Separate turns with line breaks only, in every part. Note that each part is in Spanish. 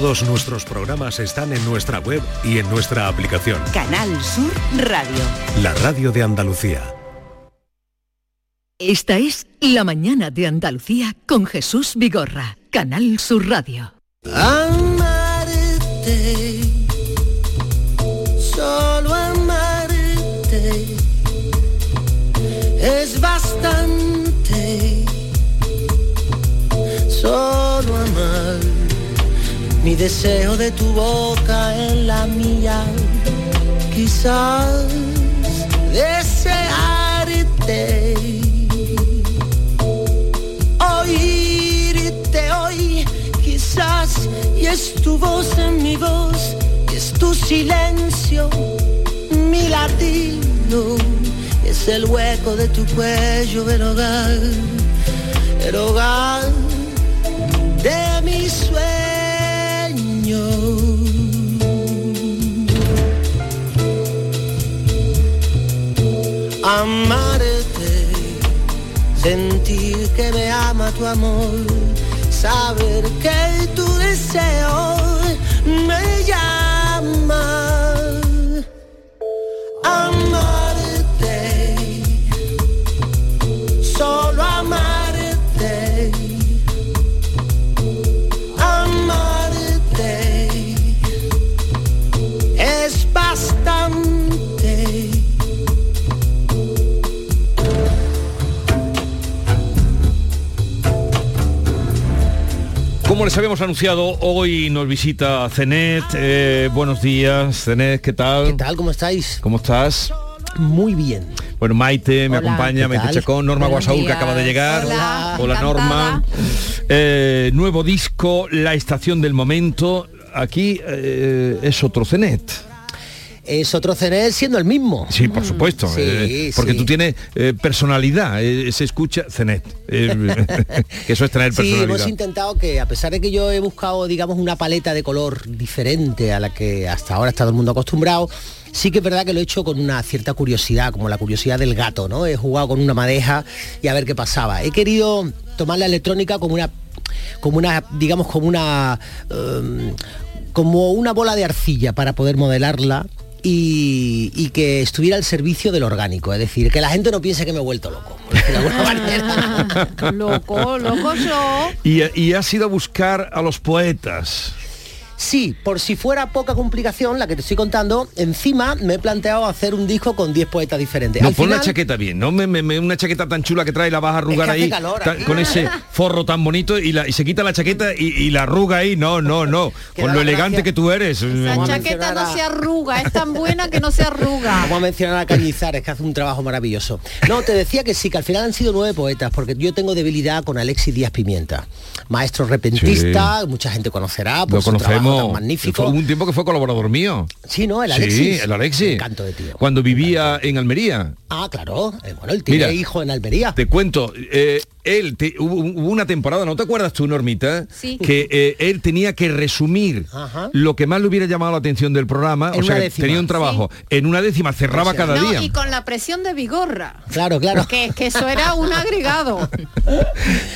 Todos nuestros programas están en nuestra web y en nuestra aplicación.
Canal Sur Radio.
La radio de Andalucía.
Esta es La mañana de Andalucía con Jesús Vigorra, Canal Sur Radio.
Amarte, solo amarte es bastante. Solo mi deseo de tu boca en la mía, quizás desearte. Oírte hoy, quizás, y es tu voz en mi voz, y es tu silencio, mi latido, es el hueco de tu cuello, el hogar, el hogar de mi sueño. Amarte, sentir que me ama tu amor, saber que tu deseo me llama.
Como les habíamos anunciado, hoy nos visita Cenet. Eh, buenos días, Cenet, ¿qué tal?
¿Qué tal? ¿Cómo estáis?
¿Cómo estás?
Muy bien.
Bueno, Maite me
Hola.
acompaña,
¿Qué
Maite? Chacón, Norma
Buenos
Guasaúl que acaba de llegar.
Hola.
Hola Norma. Eh, nuevo disco, La Estación del Momento. Aquí eh, es otro Cenet.
Es otro CNE siendo el mismo.
Sí, por supuesto.
Sí,
eh, porque
sí.
tú tienes eh, personalidad, eh, se escucha Cenet. que eso es tener
Sí, hemos
personalidad.
intentado que, a pesar de que yo he buscado, digamos, una paleta de color diferente a la que hasta ahora está todo el mundo acostumbrado, sí que es verdad que lo he hecho con una cierta curiosidad, como la curiosidad del gato, ¿no? He jugado con una madeja y a ver qué pasaba. He querido tomar la electrónica como una, como una, digamos, como una, em, como una bola de arcilla para poder modelarla. Y, y que estuviera al servicio del orgánico, es decir, que la gente no piense que me he vuelto loco. de alguna manera.
loco, loco yo.
Y, y has ido a buscar a los poetas.
Sí, por si fuera poca complicación la que te estoy contando, encima me he planteado hacer un disco con 10 poetas diferentes.
No,
Al
pon la
final-
chaqueta bien, ¿no? Me, me- me- una chaqueta tan chula que trae la vas a arrugar
Es que hace
ahí
calor
ta-
aquí.
con ese forro tan bonito y, la- y se quita la chaqueta y, y la arruga ahí. No, no, no. Con lo elegante
gracia.
que tú eres.
La chaqueta no
a-
se arruga, es tan buena que no se arruga.
Vamos a mencionar a Cañizares, que hace un trabajo maravilloso. No, te decía que sí, que al final han sido nueve poetas, porque yo tengo debilidad con Alexis Díaz Pimienta. Maestro repentista, mucha gente conocerá por
Lo
su trabajo
conocemos.
magnífico.
Fue un tiempo que fue colaborador mío.
Sí, ¿no? El
Sí,
Alexis.
el Alexis.
Me encanto de tío.
Cuando vivía en Almería.
Ah, claro. Eh, bueno, él tiene
Mira,
hijo en Almería.
Te cuento, eh, él, te- hubo, hubo una temporada, ¿no te acuerdas tú, Normita?
Sí.
Que eh, él tenía que resumir
Ajá.
lo que más le hubiera llamado la atención del programa,
En
o sea,
una
que
décima.
tenía un trabajo en una décima, cerraba cada
No,
día.
y con la presión de Vigorra.
Claro, claro.
Que, que eso era un agregado.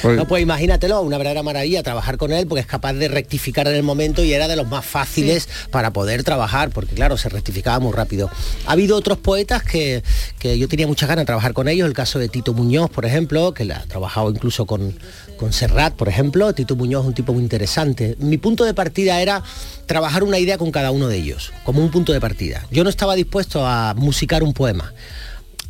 Pues-
No, pues imagínatelo, una verdadera maravilla trabajar con él porque es capaz de rectificar en el momento y era de los más fáciles para poder trabajar, porque claro, se rectificaba muy rápido. Ha habido otros poetas que, que yo tenía muchas ganas de trabajar con ellos, el caso de Tito Muñoz, por ejemplo, que la ha trabajado incluso con, con Serrat, por ejemplo. Tito Muñoz es un tipo muy interesante. Mi punto de partida era trabajar una idea con cada uno de ellos, como un punto de partida. Yo no estaba dispuesto a musicar un poema.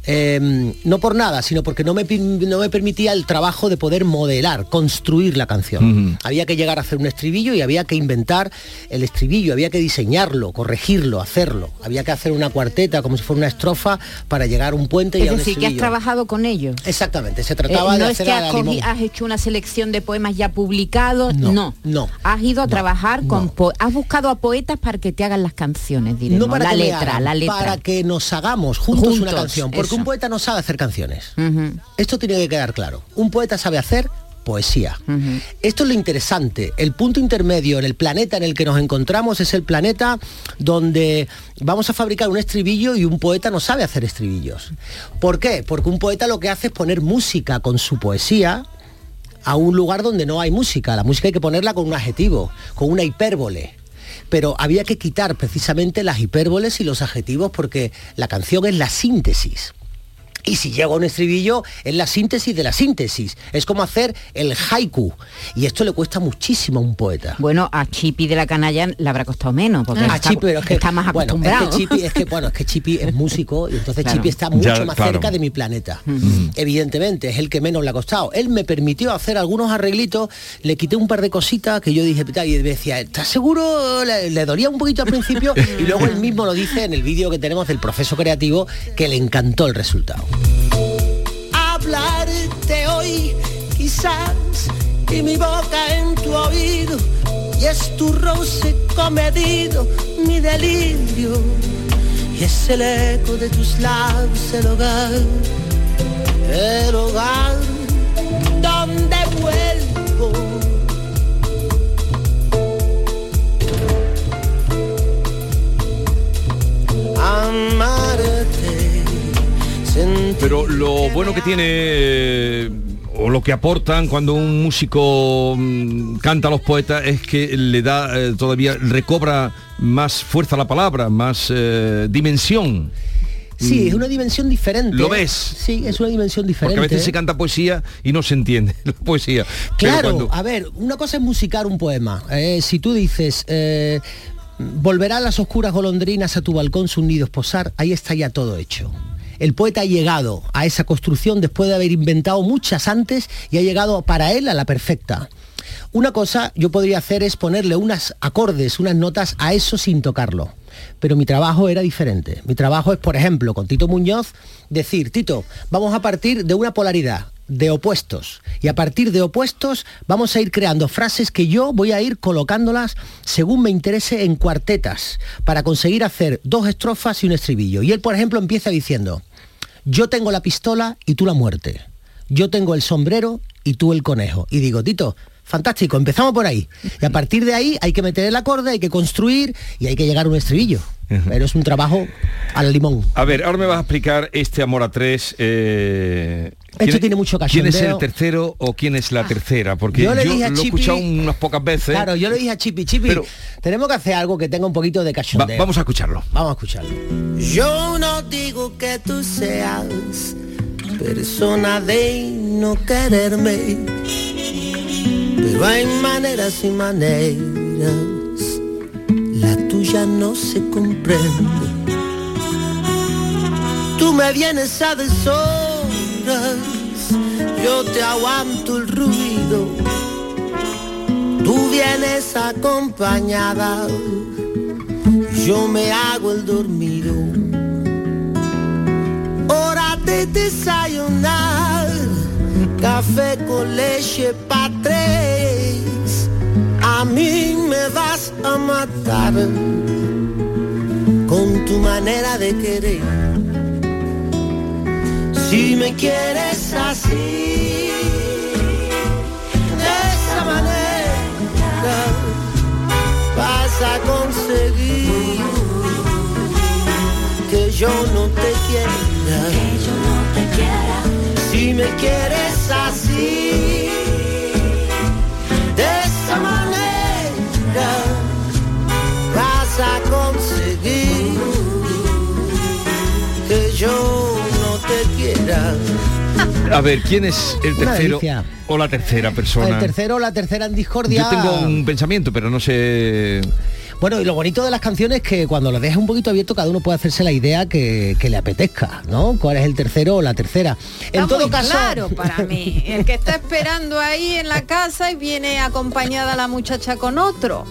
Eh, no por nada, sino porque no me, no me permitía el trabajo de poder modelar, construir la canción. Había que llegar a hacer un estribillo y había que inventar el estribillo, había que diseñarlo, corregirlo, hacerlo. Había que hacer una cuarteta como si fuera una estrofa para llegar a un puente y
Es
a un
decir, que has
estribillo.
trabajado con ellos.
Exactamente, se
Eh,
trataba
no
de
es
hacer
que has, cogi- has hecho una selección de poemas ya publicados,
No,
no.
no.
Has ido a
No,
trabajar con... has buscado a poetas para que te hagan las canciones, diremos.
No para
la
que
letra,
hagan,
la letra.
para que nos hagamos juntos, una
Juntos,
canción, porque un poeta no sabe hacer canciones. Esto tiene que quedar claro. Un poeta sabe hacer poesía. Esto es lo interesante. El punto intermedio en el planeta en el que nos encontramos es el planeta donde vamos a fabricar un estribillo y un poeta no sabe hacer estribillos. ¿Por qué? Porque un poeta lo que hace es poner música con su poesía a un lugar donde no hay música. La música hay que ponerla con un adjetivo, con una hipérbole. Pero había que quitar precisamente las hipérboles y los adjetivos porque la canción es la síntesis. Y si llega un estribillo, es la síntesis de la síntesis. Es como hacer el haiku. Y esto le cuesta muchísimo a un poeta.
Bueno, a Chipi de la canalla le habrá costado menos, porque
A
está,
Chipi, pero es que,
está más
bueno,
acostumbrado.
Es que Chipi, es que, bueno, es que Chipi es músico y entonces
Claro.
Chipi está mucho
Ya,
más
claro.
cerca de mi planeta. Evidentemente, es el que menos le ha costado. Él me permitió hacer algunos arreglitos, le quité un par de cositas que yo dije, y decía, ¿estás seguro? Le, le dolía un poquito al principio y luego él mismo lo dice en el vídeo que tenemos del proceso creativo que le encantó el resultado.
Hablarte hoy, quizás, y mi boca en tu oído, y es tu roce comedido, mi delirio, y es el eco de tus labios, el hogar, el hogar, donde vuelvo. Sentir
Pero lo bueno que tiene eh, o lo que aportan cuando un músico mm, canta a los poetas es que le da eh, todavía recobra más fuerza a la palabra, más eh, dimensión.
Sí, es una dimensión diferente.
¿Lo ves?
Sí, es una dimensión diferente.
Porque a veces se canta poesía y no se entiende la poesía.
Claro,
cuando-
a ver, una cosa es musicar un poema. Eh, si tú dices, eh, volverán las oscuras golondrinas a tu balcón sus nidos posar, ahí está ya todo hecho. El poeta ha llegado a esa construcción después de haber inventado muchas antes y ha llegado para él a la perfecta. Una cosa yo podría hacer es ponerle unas acordes, unas notas a eso sin tocarlo. Pero mi trabajo era diferente. Mi trabajo es, por ejemplo, con Tito Muñoz, decir, Tito, vamos a partir de una polaridad, de opuestos. Y a partir de opuestos vamos a ir creando frases que yo voy a ir colocándolas según me interese en cuartetas, para conseguir hacer dos estrofas y un estribillo. Y él, por ejemplo, empieza diciendo, yo tengo la pistola y tú la muerte. Yo tengo el sombrero y tú el conejo. Y digo, Tito, fantástico, empezamos por ahí. Y a partir de ahí hay que meter el acorde, hay que construir y hay que llegar a un estribillo. Pero es un trabajo al limón.
A ver, ahora me vas a explicar este Amor a Tres. eh,
Esto
¿quién-
tiene mucho
¿Quién es el
cachondeo.
tercero o quién es la tercera? Porque yo,
Yo le dije a
lo he escuchado unas pocas veces.
Claro, yo le dije a Chipi, Chipi,
Pero-
tenemos que hacer algo que tenga un poquito de
Va-
cachondeo.
vamos a escucharlo.
Vamos a escucharlo.
Yo no digo que tú seas persona de no quererme, pero hay maneras y maneras, la tuya no se comprende. Tú me vienes a deshoras, yo te aguanto el ruido, tú vienes acompañada. Yo me hago el dormido. Hora de desayunar, café con leche pa' tres. A mí me vas a matar con tu manera de querer. Si me quieres así, de esa manera vas a conseguir que yo no te quiera. Si me quieres así, de esa manera vas a conseguir que yo no te quiera.
A ver, ¿quién es el tercero o la tercera persona?
El tercero, la tercera en discordia.
Yo tengo un pensamiento, pero no sé.
Bueno, y lo bonito de las canciones es que cuando lo dejas un poquito abierto, cada uno puede hacerse la idea que, que le apetezca, ¿no? ¿Cuál es el tercero o la tercera? En
Está
todo
muy
caso.
claro para mí. El que está esperando ahí en la casa y viene acompañada la muchacha con otro.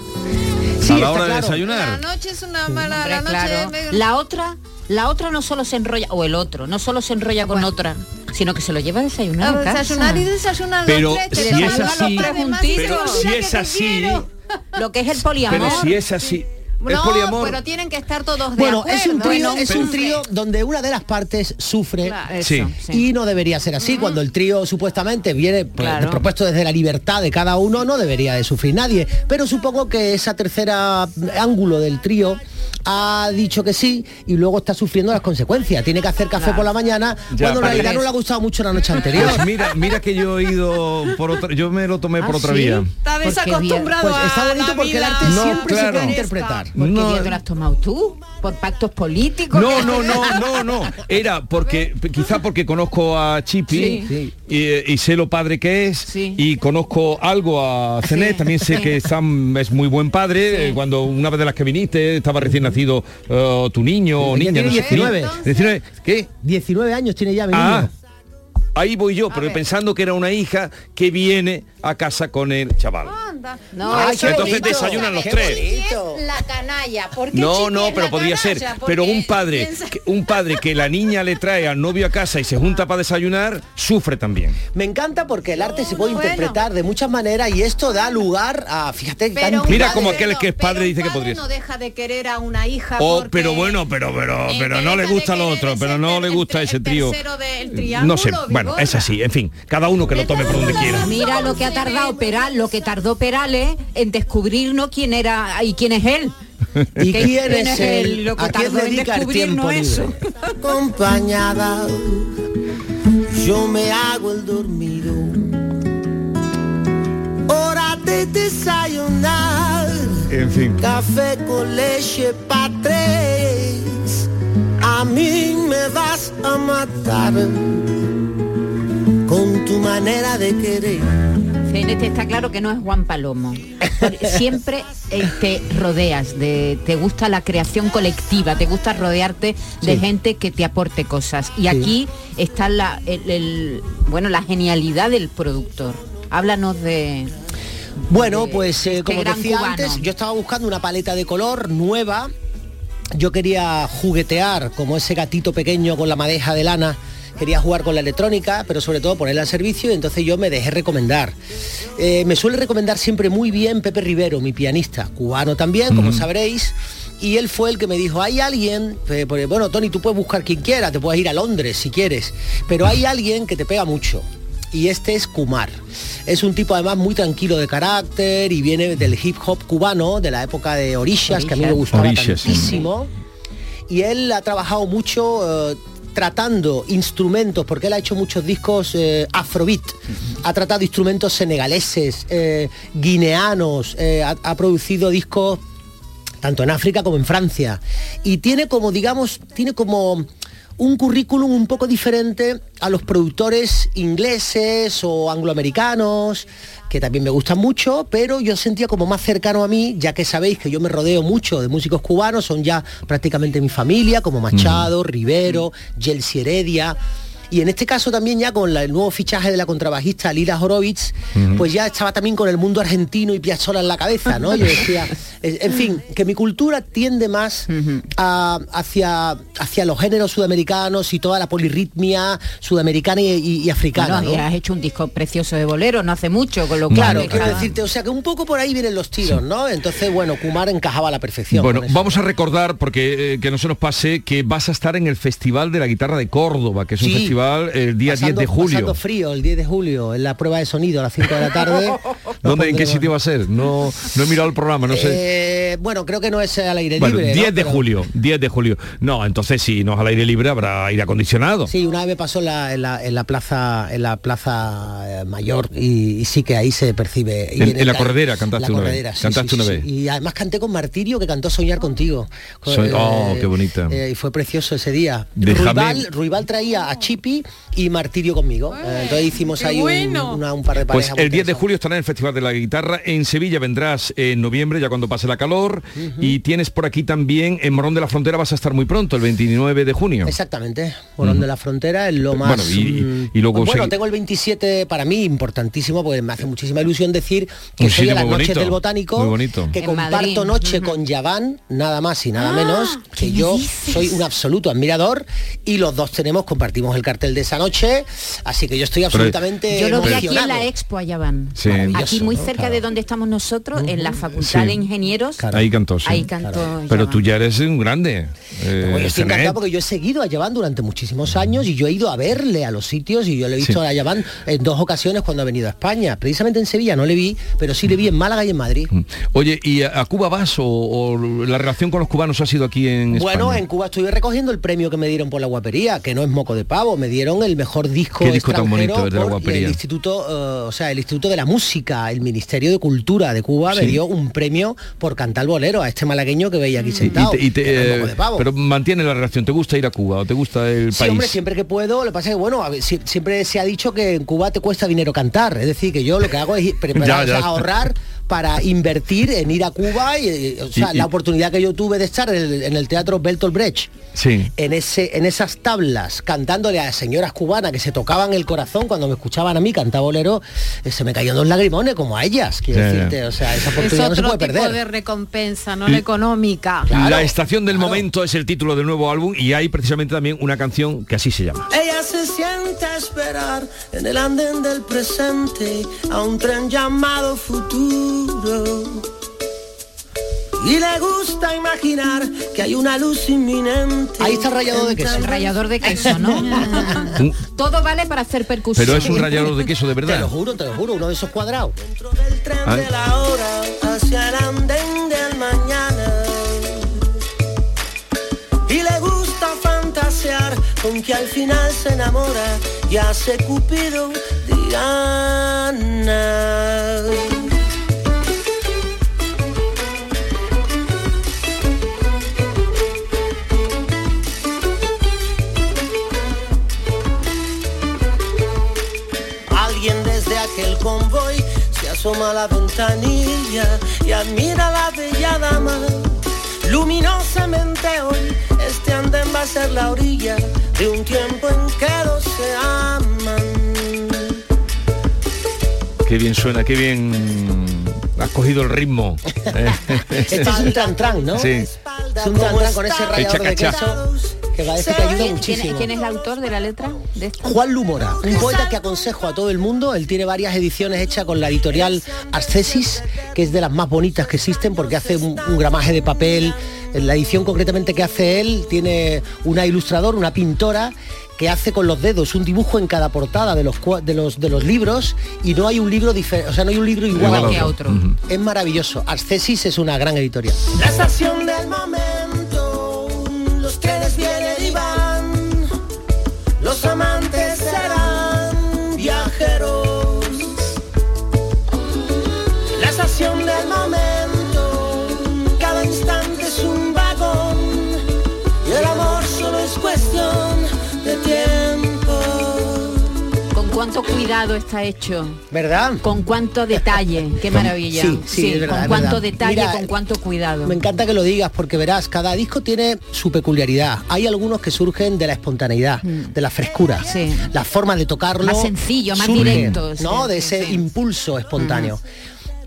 Sí,
a la de
claro.
La
desayunar.
noche es una mala,
Hombre,
la noche
claro.
es-
La otra, la otra no solo se enrolla, o el otro, no solo se enrolla con otra, sino que se lo lleva a desayunar.
a desayunar y desayunar
Pero
los tres,
si es así-
preguntitos.
pero si
Mira
es
que te
así-
quiero.
Lo que es el poliamor.
Pero si es así. ¿Es
No,
poliamor?
pero tienen que estar todos de
Bueno,
acuerdo.
es un trío,
Bueno,
es un trío donde una de las partes sufre.
Claro.
Eso,
Sí.
sí.
Y no debería ser así. Cuando el trío supuestamente viene pues,
Claro.
propuesto desde la libertad de cada uno, no debería de sufrir nadie. Pero supongo que esa tercera ángulo del trío ha dicho que sí y luego está sufriendo las consecuencias. Tiene que hacer café por la mañana
Ya,
cuando en realidad no le ha gustado mucho la noche anterior.
Pues mira, mira que yo he ido por otra, yo me lo tomé por
¿Ah,
otra
sí?
vía.
Está desacostumbrado
Pues está
a
bonito porque el arte
No,
siempre
claro.
se puede interpretar.
¿Por qué
No.
día te lo has tomado tú? ¿Por pactos políticos?
No, no, no, no, no. Era porque, quizá porque conozco a Chipi
Sí.
y, y sé lo padre que es
Sí.
y conozco algo a Cenet,
Sí.
también sé que Sam es muy buen padre. eh, Cuando una vez de las que viniste estaba recién nacido eh, tu niño o niña.
tiene
no sé,
19.
niño. 19. ¿Qué?
19 años tiene ya mi
Ah,
niño.
Ahí voy yo, pero pensando que era una hija que viene a casa con el chaval.
Anda.
No,
Ay,
Entonces
bonito,
desayunan los tres.
La canalla. ¿Por qué
No, no, pero podría ser. Pero un padre,
piensa-
que- un padre que la niña le trae al novio a casa y se junta para desayunar, sufre también.
Me encanta porque el arte se puede
Bueno.
interpretar de muchas maneras y esto da lugar a, fíjate,
Pero
Mira
padre-
como aquel que es padre dice que podría
no
ser.
deja de querer a una hija
Oh, pero bueno, pero pero pero no le gusta lo otro, pero no le gusta ese trío. No sé, bueno, Es así, en fin, cada uno que lo tome por donde quiera.
Mira lo que ha tardado Peral, lo que tardó Perales en descubrirnos quién era y quién es él.
¿Y quién es él?
Lo que
¿A quién
tardó en
dedica el
descubrirnos
tiempo
eso.
acompañada, yo me hago el dormido. Hora de desayunar,
En fin.
café con leche pa' tres. A mí me vas a matar con tu manera de querer.
CNT está claro que no es Juan Palomo. Siempre eh, te rodeas de, te gusta la creación colectiva, te gusta rodearte de
Sí.
gente que te aporte cosas. Y aquí está la, el- el- bueno, la genialidad del productor. Háblanos de.
Bueno, pues eh,
este
como decía
cubano.
antes, yo estaba buscando una paleta de color nueva. Yo quería juguetear como ese gatito pequeño con la madeja de lana. Quería jugar con la electrónica, pero sobre todo ponerla al servicio y entonces yo me dejé recomendar. Eh, me suele recomendar siempre muy bien Pepe Rivero, mi pianista, cubano también, como sabréis. Y él fue el que me dijo, hay alguien, eh, porque, bueno, Tony, tú puedes buscar quien quiera, te puedes ir a Londres si quieres, pero hay alguien que te pega mucho y este es Kumar. Es un tipo además muy tranquilo de carácter y viene del hip hop cubano, de la época de Orishas, que a mí me gustaba
Orishas, sí.
tantísimo. Y él ha trabajado mucho eh, tratando instrumentos, porque él ha hecho muchos discos eh, afrobeat. Ha tratado instrumentos senegaleses, eh, guineanos, eh, ha- ha producido discos tanto en África como en Francia. Y tiene como, digamos, tiene como un currículum un poco diferente a los productores ingleses o angloamericanos, que también me gustan mucho, pero yo sentía como más cercano a mí, ya que sabéis que yo me rodeo mucho de músicos cubanos, son ya prácticamente mi familia, como Machado, Rivero, Jelsi Heredia. Y en este caso también ya con la- el nuevo fichaje de la contrabajista Lila Horowitz, pues ya estaba también con el mundo argentino y Piazzolla en la cabeza, ¿no? Yo decía, eh, en fin, que mi cultura tiende más a- hacia, hacia los géneros sudamericanos y toda la polirritmia sudamericana y, y- y africana.
Bueno, y
¿no?
has hecho un disco precioso de bolero no hace mucho, con lo cual.
Claro, quiero decirte, o sea que un poco por ahí vienen los tiros, ¿no? Entonces, bueno, Kumar encajaba a la perfección.
Bueno, vamos a recordar, porque eh, que no se nos pase, que vas a estar en el Festival de la Guitarra de Córdoba, que es un
Sí.
Festival el día 10
Pasando-
de julio.
Pasando frío, el 10 de julio, en la prueba de sonido a las 5 de la tarde.
¿Dónde, ¿En qué sitio va a ser? No, no he mirado el programa, no sé.
Eh, bueno, creo que no es al aire
Bueno,
libre.
10
¿no?
de
Pero-
julio, 10 de julio. No, entonces si no es al aire libre habrá aire acondicionado.
Sí, una vez me pasó en la, en la, en la plaza en la plaza eh, mayor y, y sí que ahí se percibe. Y
En- la corredera cantaste
la
una vez.
corredera, sí,
Cantaste
sí,
una
sí,
vez.
Y además canté con Martirio que cantó Soñar contigo.
Soy- oh, qué bonita.
eh, y fue precioso ese día. Ruibal, Ruibal traía a Y Martirio conmigo. Eh, entonces hicimos ahí un,
bueno.
una- un par de
Pues
parejas. muy
el 10 de julio estará en el Festival de la Guitarra. En Sevilla vendrás en noviembre, ya cuando pase la calor. Y tienes por aquí también, en Morón de la Frontera vas a estar muy pronto, el 29 de junio.
Exactamente, Morón de la Frontera es lo más...
Bueno, y-
mm,
y luego
Bueno,
segui-
tengo el 27 para mí importantísimo porque me hace muchísima ilusión decir que soy a las noches
bonito,
del Botánico,
muy bonito.
que
En
comparto
Madrid.
noche con Yaván, nada más y nada menos, que
¿qué
yo
dices?
soy un absoluto admirador y los dos tenemos, compartimos el cartel de esa noche, así que yo estoy absolutamente
Yo lo vi aquí en la expo, allá van.
Sí.
Aquí muy cerca
Claro.
de donde estamos nosotros, en la Facultad
Sí.
de Ingenieros,
Claro.
Ahí cantó, sí.
Ahí cantó.
Pero tú ya eres un grande. eh,
Bueno, yo estoy encantado porque yo he seguido a Yaván durante muchísimos años y yo he ido a verle a los sitios y yo le he visto
Sí.
a Yaván en dos ocasiones cuando ha venido a España. Precisamente en Sevilla no le vi, pero sí le vi en Málaga y en Madrid.
Oye, ¿y a, a Cuba vas o, o la relación con los cubanos ha sido aquí en
Bueno,
España?
en Cuba estuve recogiendo el premio que me dieron por la guapería, que no es moco de pavo, me dieron el mejor disco
Qué disco tan
extranjero
bonito, el de la guapería.
el instituto, eh, o sea, el Instituto de la Música, el Ministerio de Cultura de Cuba me
Sí.
dio un premio por cantar bolero a este malagueño que veía aquí
y
sentado.
te- y te, eh,
moco de pavo.
pero mantiene la relación. ¿Te gusta ir a Cuba o te gusta el
Sí,
país?
hombre, siempre que puedo, lo que pasa es que, bueno, a ver, si- siempre se ha dicho que en Cuba te cuesta dinero cantar, es decir, que yo lo que hago es preparar,
Ya, ya.
o sea, ahorrar para invertir en ir a Cuba y, eh, o sea,
Y- y-
la oportunidad que yo tuve de estar en el, en el teatro Bertolt Brecht
Sí.
en ese en esas tablas cantándole a señoras cubanas que se tocaban el corazón cuando me escuchaban a mí cantar bolero eh, se me caían dos lagrimones como a ellas quiero decirte o sea esa
Es
oportunidad no se puede
tipo
perder
de recompensa, no la económica.
Claro,
la estación del
claro.
momento es el título del nuevo álbum y hay precisamente también una canción que así se llama.
Ella se siente a esperar en el andén del presente a un tren llamado futuro. Y le gusta imaginar que hay una luz inminente.
Ahí está el rallador de queso.
El rallador de queso, ¿no? Todo vale para hacer percusión.
Pero es un rallador de queso de
te
verdad.
lo juro te lo juro uno de esos cuadrados
Dentro del tren
Ay.
de la hora hacia el andén del mañana. Y le gusta fantasear con que al final se enamora y hace Cupido Diana. Asoma a la ventanilla y admira a la bella dama. Luminosamente hoy este andén va a ser la orilla de un tiempo en que dos se aman.
Qué bien suena, qué bien has cogido el ritmo.
Este es un tran tran ¿no?
Sí.
es un tran tran con ese rallador de queso que parece que ayuda
¿Quién,
muchísimo
quién es el autor de la letra de esta?
Juan Lumora, un poeta que aconsejo a todo el mundo. Él tiene varias ediciones hechas con la editorial Arcesis, que es de las más bonitas que existen porque hace un, un gramaje de papel. En la edición concretamente que hace él tiene una ilustrador, una pintora que hace con los dedos un dibujo en cada portada de los de los de los libros y no hay un libro diferente, o sea, no hay un libro igual,
Igual
a
que a
otro.
otro.
Es maravilloso. Arcesis es una gran editorial.
La estación del momento,
cuánto cuidado está hecho.
¿Verdad?
Con cuánto detalle. Qué maravilla.
Sí, sí, es verdad,
con cuánto
verdad.
detalle,
Mira,
con cuánto cuidado.
Me encanta que lo digas porque verás, cada disco tiene su peculiaridad. Hay algunos que surgen de la espontaneidad, de la frescura,
Mm. Sí.
la forma de tocarlo.
Más sencillo, más
surge,
directo,
¿no? de ese impulso espontáneo.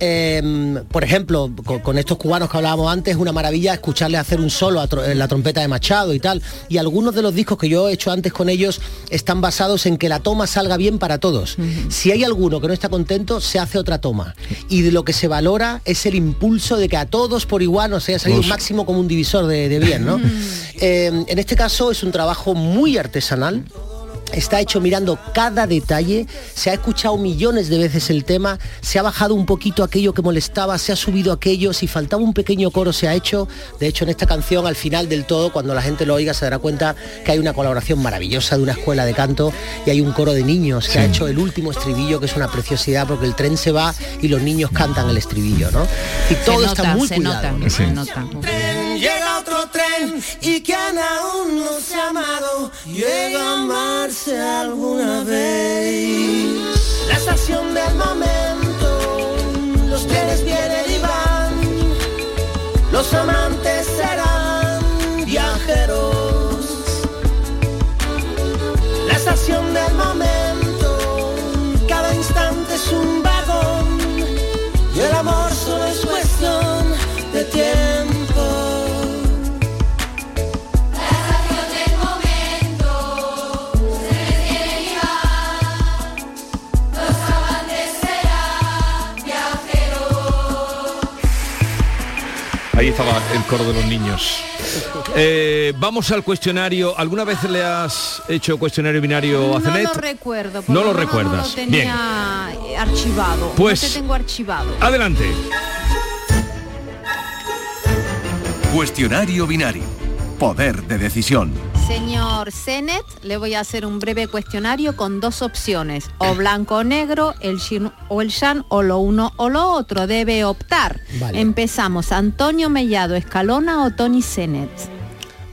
Eh, por ejemplo, con, con estos cubanos que hablábamos antes, es una maravilla escucharles hacer un solo a tro- en la trompeta de Machado y tal. Y algunos de los discos que yo he hecho antes con ellos están basados en que la toma salga bien para todos. Si hay alguno que no está contento, se hace otra toma. Y de lo que se valora es el impulso de que a todos por igual nos haya salido un máximo como un divisor de, de bien, ¿no? Eh, en este caso es un trabajo muy artesanal. Está hecho mirando cada detalle, se ha escuchado millones de veces el tema, se ha bajado un poquito aquello que molestaba, se ha subido aquello, si faltaba un pequeño coro se ha hecho. De hecho, en esta canción, al final del todo, cuando la gente lo oiga, se dará cuenta que hay una colaboración maravillosa de una escuela de canto y hay un coro de niños que ha hecho el último estribillo, que es una preciosidad, porque el tren se va y los niños cantan el estribillo, ¿no? Y todo
se
está muy
se
cuidado.
nota,
Sí.
se nota.
Llega otro tren y quien aún no se ha amado llega a amarse alguna vez. La estación del momento, los trenes vienen y van, los amantes serán viajeros. La estación del momento, cada instante es un el
coro de los niños. Eh, vamos al cuestionario. ¿Alguna vez le has hecho cuestionario binario a
No
Cenet?
lo recuerdo.
No lo recuerdas.
No lo tenía eh, archivado.
Pues-
No te tengo archivado.
Adelante.
Cuestionario binario. Poder de decisión.
Señor Zenet, le voy a hacer un breve cuestionario con dos opciones, o blanco o negro, el yin o el yang, o lo uno o lo otro. Debe optar.
Vale.
Empezamos. Antonio Mellado Escalona o Tony Zenet.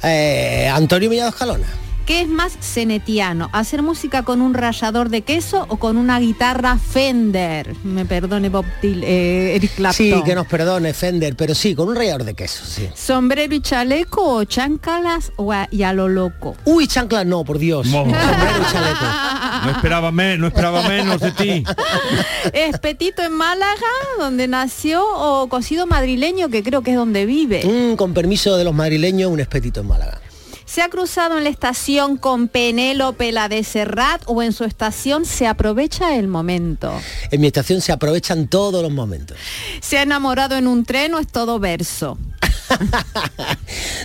Eh, Antonio Millado Escalona.
¿Qué es más cenetiano? ¿Hacer música con un rallador de queso o con una guitarra Fender? Me perdone Bob Dylan, eh, Eric Clapton.
Sí, que nos perdone Fender, pero sí, con un rallador de queso, sí.
¿Sombrero y chaleco o chancalas o a- y a lo loco?
Uy, chancla no, por Dios. Sombrero y chaleco.
No esperaba, me- no esperaba menos de ti.
¿Es Petito en Málaga, donde nació, o cocido madrileño, que creo que es donde vive?
Mm, con permiso de los madrileños, un espetito en Málaga.
¿Se ha cruzado en la estación con Penélope la de Serrat o en su estación se aprovecha el momento?
En mi estación se aprovechan todos los momentos.
¿Se ha enamorado en un tren o es todo verso?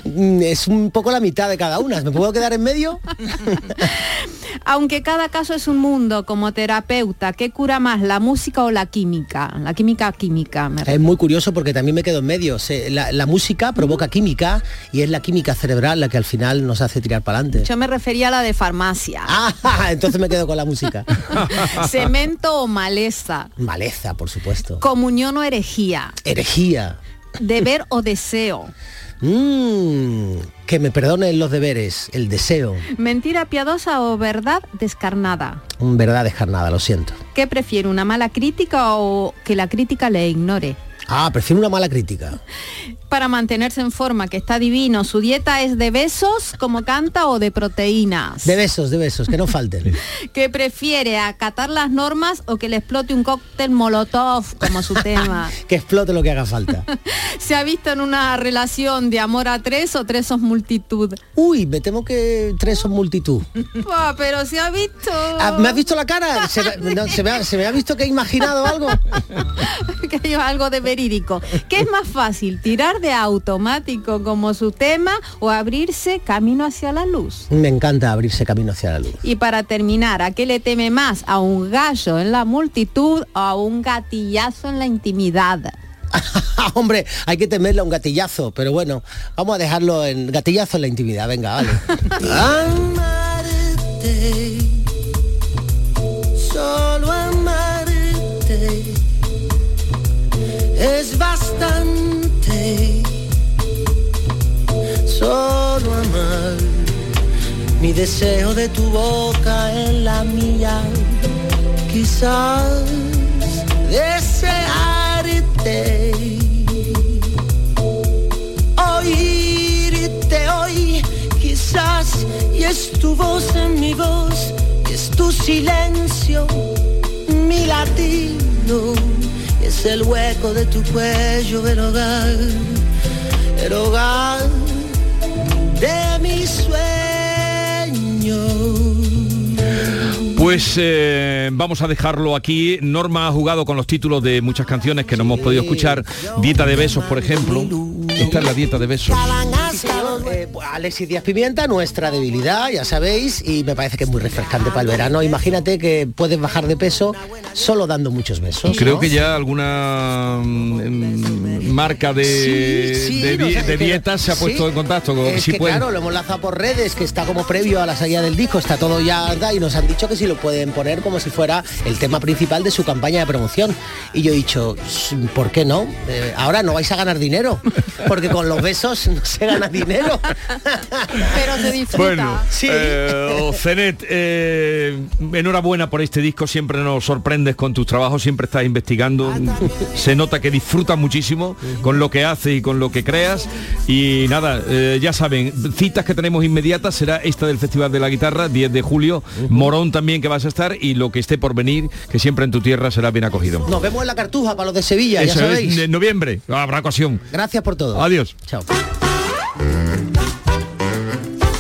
Mm, Es un poco la mitad de cada una. ¿Me puedo quedar en medio?
Aunque cada caso es un mundo, como terapeuta, ¿qué cura más, la música o la química? La química química, me
Es muy curioso porque también me quedo en medio. La música provoca química y es la química cerebral la que al final nos hace tirar para adelante.
Yo me refería a la de farmacia.
Ah, entonces me quedo con la música.
Cemento o maleza.
Maleza, por supuesto.
Comunión o herejía.
Herejía.
Deber o deseo.
Mm, que me perdonen los deberes, el deseo.
Mentira piadosa o verdad descarnada.
Verdad descarnada, lo siento.
¿Qué prefiere, una mala crítica o que la crítica le ignore?
Ah, prefiero una mala crítica.
Para mantenerse en forma, que está divino, ¿su dieta es de besos, como canta, o de proteínas?
De besos, de besos, que no falten.
¿Qué prefiere, acatar las normas o que le explote un cóctel molotov, como su tema?
que explote lo que haga falta.
¿Se ha visto en una relación de amor a tres o tres son multitud?
Uy, me temo que tres son multitud.
Pero se ha visto...
Ah, ¿Me has visto la cara? ¿Se, me- no, ¿se me ha, se me ha visto que he imaginado algo?
que hay algo de verídico. ¿Qué es más fácil, tirar de automático como su tema o abrirse camino hacia la luz?
Me encanta abrirse camino hacia la luz.
Y para terminar, ¿a qué le teme más? ¿A un gallo en la multitud o a un gatillazo en la intimidad?
Hombre, hay que temerle a un gatillazo, pero bueno, vamos a dejarlo en gatillazo en la intimidad, venga, vale.
amarte, solo amarte es bastante. Solo amar mi deseo de tu boca en la mía, quizás desearte. Oírte hoy quizás y es tu voz en mi voz, y es tu silencio, mi latido, es el hueco de tu cuello el hogar, el hogar de mis sueños.
Pues eh, vamos a dejarlo aquí. Norma ha jugado con los títulos de muchas canciones que no hemos podido escuchar. Dieta de besos, por ejemplo. Esta es la dieta de besos.
Eh, Alexis Díaz Pimienta, nuestra debilidad, ya sabéis, y me parece que es muy refrescante para el verano. Imagínate que puedes bajar de peso solo dando muchos besos.
Creo
¿no?
que ya alguna mm, marca de,
Sí, sí,
de,
no
di-
sé,
de
que-
dieta se ha puesto
sí.
en contacto con
Es
si
que claro, lo hemos lanzado por redes, que está como previo a la salida del disco, está todo ya, ¿verdad? y nos han dicho que si lo pueden poner como si fuera el tema principal de su campaña de promoción. Y yo he dicho, ¿por qué no? Eh, ahora no vais a ganar dinero, porque con los besos no se gana dinero.
Pero se disfruta.
Bueno,
Sí.
eh, Zenet, eh, enhorabuena por este disco, siempre nos sorprendes con tus trabajos, siempre estás investigando, se nota que disfrutas muchísimo con lo que haces y con lo que creas y nada, eh, ya saben, citas que tenemos inmediatas será esta del Festival de la Guitarra, 10 de julio, Morón también que vas a estar y lo que esté por venir, que siempre en tu tierra será bien acogido.
Nos vemos en la cartuja para los de Sevilla, ya
Eso es,
sabéis.
en noviembre, habrá ocasión.
Gracias por todo.
Adiós.
Chao.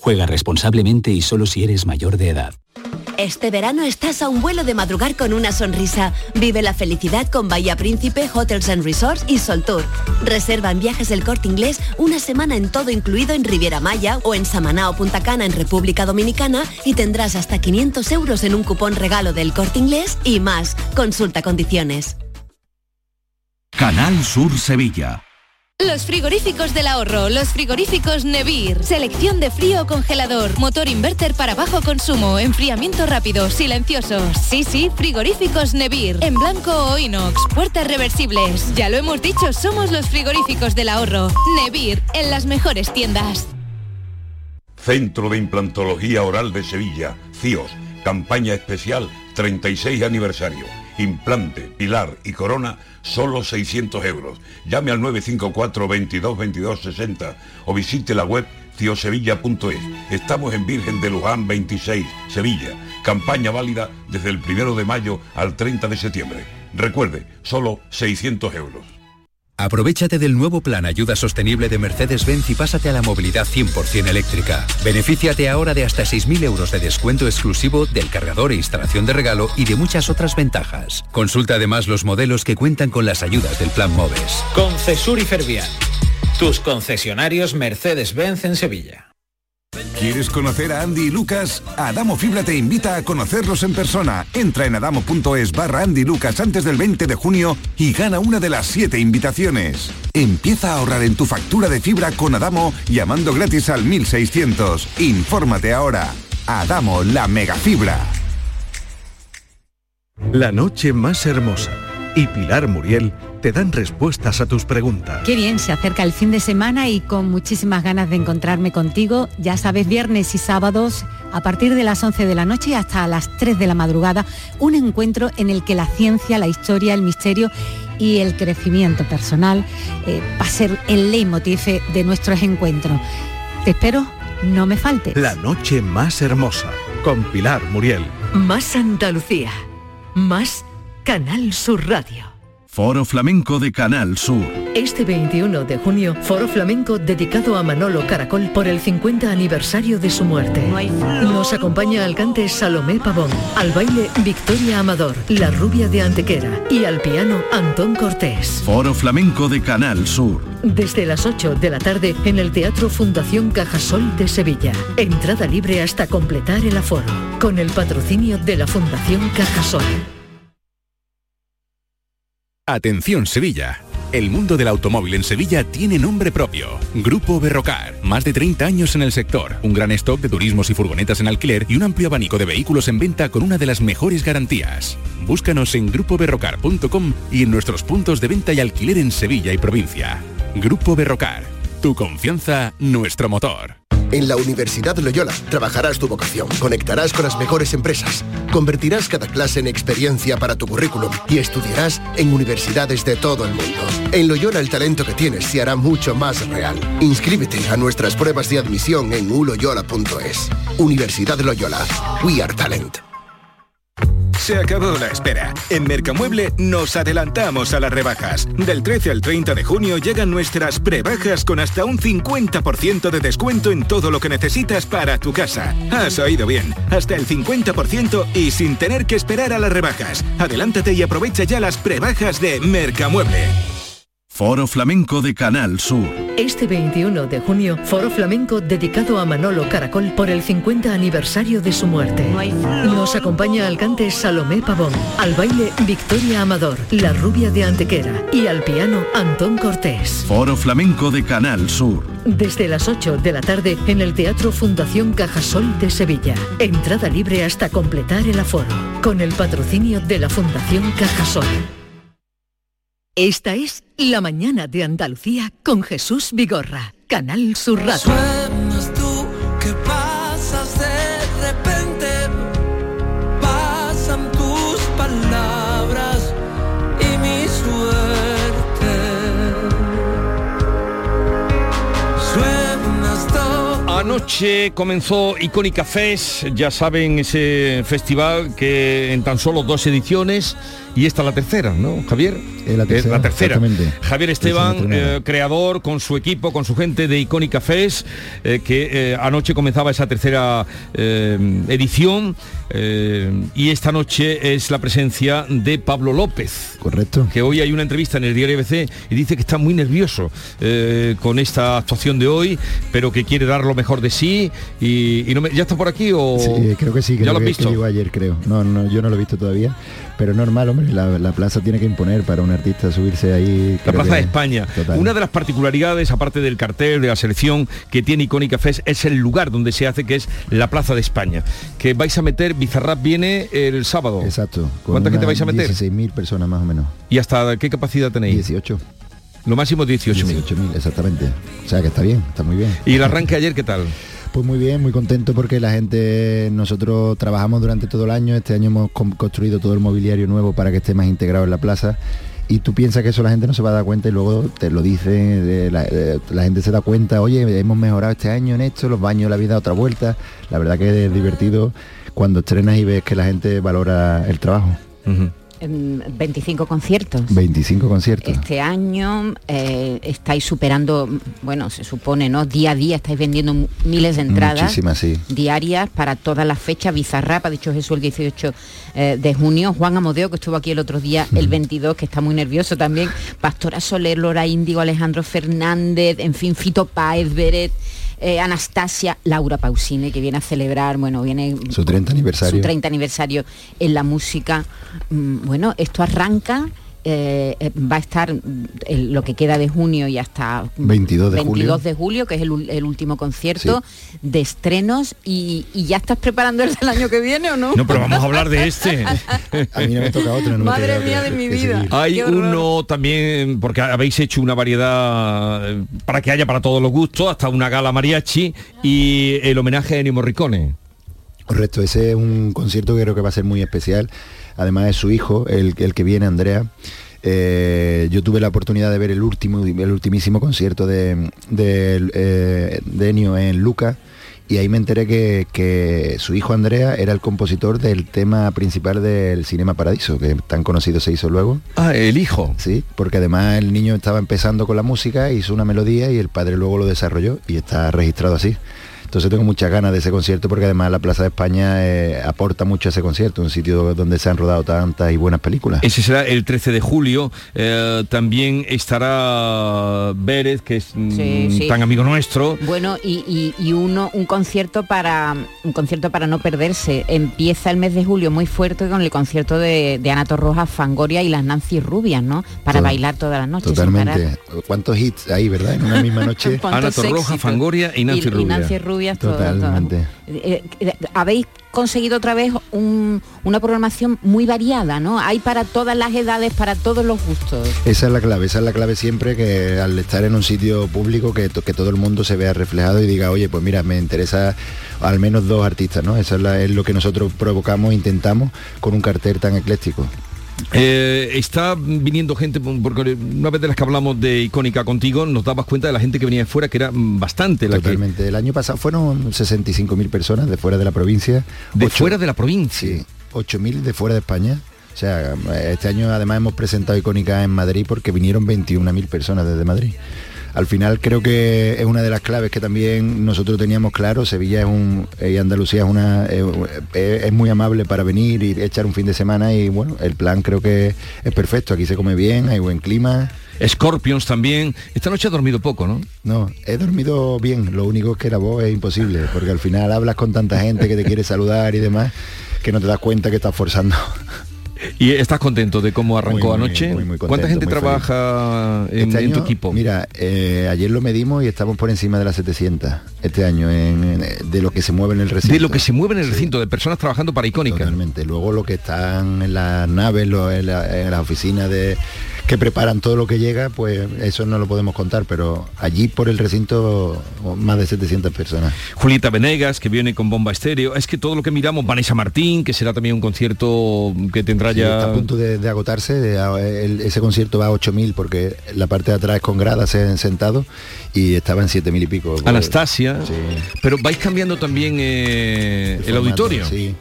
Juega responsablemente y solo si eres mayor de edad.
Este verano estás a un vuelo de madrugar con una sonrisa. Vive la felicidad con Bahía Príncipe, Hotels and Resorts y Sol Tour. Reserva en viajes del corte inglés una semana en todo incluido en Riviera Maya o en Samaná o Punta Cana en República Dominicana y tendrás hasta 500 euros en un cupón regalo del corte inglés y más. Consulta condiciones.
Canal Sur Sevilla.
Los frigoríficos del ahorro, los frigoríficos Nevir. Selección de frío congelador, motor inverter para bajo consumo, enfriamiento rápido, silenciosos. Sí, sí, frigoríficos Nevir. En blanco o inox, puertas reversibles. Ya lo hemos dicho, somos los frigoríficos del ahorro. Nevir, en las mejores tiendas.
Centro de Implantología Oral de Sevilla, CIOS. Campaña especial 36 aniversario. Implante, pilar y corona, solo 600 euros. Llame al 954 22 22 60 o visite la web ciosevilla.es. Estamos en Virgen de Luján 26, Sevilla. Campaña válida desde el 1 de mayo al 30 de septiembre. Recuerde, solo 600 euros.
Aprovechate del nuevo plan Ayuda Sostenible de Mercedes-Benz y pásate a la movilidad 100% eléctrica. Benefíciate ahora de hasta 6.000 euros de descuento exclusivo del cargador e instalación de regalo y de muchas otras ventajas. Consulta además los modelos que cuentan con las ayudas del plan MOVES.
Concesur y Fervial. Tus concesionarios Mercedes-Benz en Sevilla.
¿Quieres conocer a Andy y Lucas? Adamo Fibra te invita a conocerlos en persona. Entra en adamo.es barra Andy Lucas antes del 20 de junio y gana una de las siete invitaciones. Empieza a ahorrar en tu factura de fibra con Adamo llamando gratis al 1600. Infórmate ahora. Adamo, la mega fibra.
La noche más hermosa y Pilar Muriel te dan respuestas a tus preguntas.
Qué bien, se acerca el fin de semana y con muchísimas ganas de encontrarme contigo. Ya sabes, viernes y sábados, a partir de las 11 de la noche hasta las 3 de la madrugada, un encuentro en el que la ciencia, la historia, el misterio y el crecimiento personal eh, va a ser el leitmotiv de nuestros encuentros. Te espero, no me faltes.
La noche más hermosa, con Pilar Muriel.
Más Andalucía. Más Canal Sur Radio.
Foro Flamenco de Canal Sur.
Este 21 de junio, Foro Flamenco dedicado a Manolo Caracol por el 50 aniversario de su muerte. Nos acompaña al cante Salomé Pavón, al baile Victoria Amador, la rubia de Antequera y al piano Antón Cortés.
Foro Flamenco de Canal Sur.
Desde las 8 de la tarde en el Teatro Fundación Cajasol de Sevilla. Entrada libre hasta completar el aforo. Con el patrocinio de la Fundación Cajasol.
Atención Sevilla. El mundo del automóvil en Sevilla tiene nombre propio. Grupo Berrocar. Más de 30 años en el sector. Un gran stock de turismos y furgonetas en alquiler y un amplio abanico de vehículos en venta con una de las mejores garantías. Búscanos en grupoberrocar.com y en nuestros puntos de venta y alquiler en Sevilla y provincia. Grupo Berrocar. Tu confianza, nuestro motor.
En la Universidad Loyola trabajarás tu vocación, conectarás con las mejores empresas, convertirás cada clase en experiencia para tu currículum y estudiarás en universidades de todo el mundo. En Loyola el talento que tienes se hará mucho más real. Inscríbete a nuestras pruebas de admisión en uloyola.es. Universidad Loyola. We are talent.
Se acabó la espera. En Mercamueble nos adelantamos a las rebajas. Del 13 al 30 de junio llegan nuestras prebajas con hasta un 50% de descuento en todo lo que necesitas para tu casa. Has oído bien, hasta el 50% y sin tener que esperar a las rebajas. Adelántate y aprovecha ya las prebajas de Mercamueble.
Foro Flamenco de Canal Sur.
Este 21 de junio, Foro Flamenco dedicado a Manolo Caracol por el 50 aniversario de su muerte. Nos acompaña al cante Salomé Pavón, al baile Victoria Amador, la rubia de Antequera y al piano Antón Cortés.
Foro Flamenco de Canal Sur.
Desde las 8 de la tarde en el Teatro Fundación Cajasol de Sevilla. Entrada libre hasta completar el aforo. Con el patrocinio de la Fundación Cajasol. Esta es La mañana de Andalucía con Jesús Vigorra, Canal Sur Radio.
Anoche comenzó Icónica Fest, ya saben, ese festival que en tan solo dos ediciones y esta la tercera, ¿no, Javier?
Eh, la tercera,
la tercera.
exactamente.
Javier Esteban, eh, creador con su equipo, con su gente de Icónica Fest, eh, que eh, anoche comenzaba esa tercera edición y esta noche es la presencia de Pablo López.
Correcto.
Que hoy hay una entrevista en el diario ABC y dice que está muy nervioso con esta actuación de hoy, pero que quiere dar lo mejor de sí y, y no me- ¿ya está por aquí o
Sí, creo que sí,
ya
creo
lo has
que-
visto?
que llegó ayer, creo. No, no, yo no lo he visto todavía, pero normal, hombre, la, la plaza tiene que imponer para un artista subirse ahí.
La Plaza
que-
de España.
Total.
Una de las particularidades, aparte del cartel, de la selección que tiene Icónica Fest, es el lugar donde se hace, que es la Plaza de España. Que vais a meter, Bizarrap viene el sábado.
Exacto.
¿Cuánta gente vais a meter?
16.000 personas más o menos.
¿Y hasta qué capacidad tenéis?
18.
Lo máximo 18.000.
18.000, exactamente. O sea que está bien, está muy bien.
¿Y el arranque ayer qué tal?
Pues muy bien, muy contento porque la gente, nosotros trabajamos durante todo el año, este año hemos con- construido todo el mobiliario nuevo para que esté más integrado en la plaza. Y tú piensas que eso la gente no se va a dar cuenta y luego te lo dice, de la, la gente se da cuenta, oye, hemos mejorado este año en esto, los baños habéis dado otra vuelta, la verdad que es divertido cuando estrenas y ves que la gente valora el trabajo.
25 conciertos.
25 conciertos.
Este año eh, estáis superando, bueno, se supone, ¿no? Día a día estáis vendiendo miles de entradas
Muchísimas, sí.
diarias para todas las fechas. Bizarrap, ha dicho Jesús el 18 eh, de junio. Juan Amodeo, que estuvo aquí el otro día, el 22, que está muy nervioso también. Pastora Soler, Lora Índigo, Alejandro Fernández, en fin, Fito Páez, Beret. Eh, Anastasia, Laura Pausini, que viene a celebrar, bueno, viene
Su 30 aniversario.
su 30 aniversario en la música. Mm, Bueno, esto arranca, eh, eh, va a estar mm, el- lo que queda de junio y hasta mm,
22 de
22
julio.
de julio, que es el, último concierto de estrenos y, y ya estás preparando el del año que viene o no?
No, pero vamos a hablar de este.
A mí no me toca otro, no
Madre mía
otro
de mi vida.
seguir.
Hay uno también, porque habéis hecho una variedad eh, para que haya para todos los gustos, hasta una gala mariachi y el homenaje a Ennio Morricone.
Correcto, ese es un concierto que creo que va a ser muy especial. Además es su hijo, el, el que viene, Andrea. Eh, yo tuve la oportunidad de ver el último, el ultimísimo concierto de, de, eh, de Ennio en Luca y ahí me enteré que, que su hijo Andrea era el compositor del tema principal del Cinema Paradiso, que tan conocido se hizo luego.
Ah, el hijo.
Sí, porque además el niño estaba empezando con la música, hizo una melodía y el padre luego lo desarrolló y está registrado así. Entonces tengo muchas ganas de ese concierto porque además la Plaza de España eh, aporta mucho a ese concierto, un sitio donde se han rodado tantas y buenas películas.
Ese será el 13 de julio. Eh, también estará Vélez, que es mm,
Sí, sí.
tan amigo nuestro.
Bueno, y, y- y uno, un concierto para un concierto para no perderse. Empieza el mes de julio muy fuerte con el concierto de, de Ana Torroja, Fangoria y las Nancy Rubias, ¿no? Para
Todo-
bailar todas las noches. sin parar.
Totalmente. ¿Cuántos hits hay, verdad? En una misma noche.
¿Cuántos
Ana Torroja,
éxitos?
Fangoria y Nancy
y,
Rubia.
Nancy Rubias, todo, todo.
Totalmente.
Eh, eh, habéis conseguido otra vez un- una programación muy variada, ¿no? Hay para todas las edades, para todos los gustos.
Esa es la clave, esa es la clave siempre que al estar en un sitio público que, to- que todo el mundo se vea reflejado y diga, oye, pues mira, me interesa al menos dos artistas, ¿no? Eso es, la- es lo que nosotros provocamos, intentamos con un cartel tan ecléctico.
Eh, está viniendo gente, porque una vez de las que hablamos de icónica contigo, nos dabas cuenta de la gente que venía de fuera, que era bastante la que,
Totalmente. El año pasado fueron 65.000 personas de fuera de la provincia.
de fuera de la provincia.
Sí, 8.000 de fuera de España. O sea, este año además hemos presentado Icónica en Madrid porque vinieron 21.000 personas desde Madrid. Al final creo que es una de las claves que también nosotros teníamos claro. Sevilla es un y Andalucía es una eh, eh, es muy amable para venir y echar un fin de semana y bueno, el plan creo que es perfecto. Aquí se come bien, hay buen clima.
Scorpions también. Esta noche ha dormido poco, ¿no?
No, he dormido bien. Lo único es que la voz es imposible porque al final hablas con tanta gente que te quiere saludar y demás que no te das cuenta que estás forzando.
¿Y estás contento de cómo arrancó
Muy,
anoche?
muy, muy contento,
¿Cuánta gente trabaja en,
Este
en tu
año,
equipo?
Mira, eh, ayer lo medimos y estamos por encima de las 700 este año en- en- de lo que se mueve en el recinto.
de lo que se mueve en el recinto, de personas trabajando para icónica.
Totalmente. Luego lo que están en las naves, lo- en, la- las oficinas de que preparan todo lo que llega, pues eso no lo podemos contar, pero allí por el recinto más de 700 personas.
Julieta Venegas, que viene con bomba estéreo. Es que todo lo que miramos, Vanessa Martín, que será también un concierto que tendrá
Sí,
ya...
está a punto de, de agotarse, de- a- el- ese concierto va a 8.000 porque la parte de atrás es con gradas en sentado y estaba en 7.000 y pico. Pues,
Anastasia. Pero vais cambiando también eh, el,
formato,
auditorio.
Sí.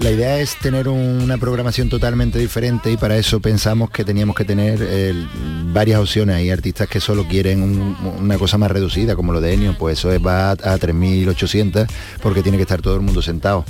La idea es tener un- una programación totalmente diferente y para eso pensamos que teníamos que tener varias opciones. Hay artistas que solo quieren un- una cosa más reducida, como lo de Enio, pues eso es- va a, a 3.800 porque tiene que estar todo el mundo sentado.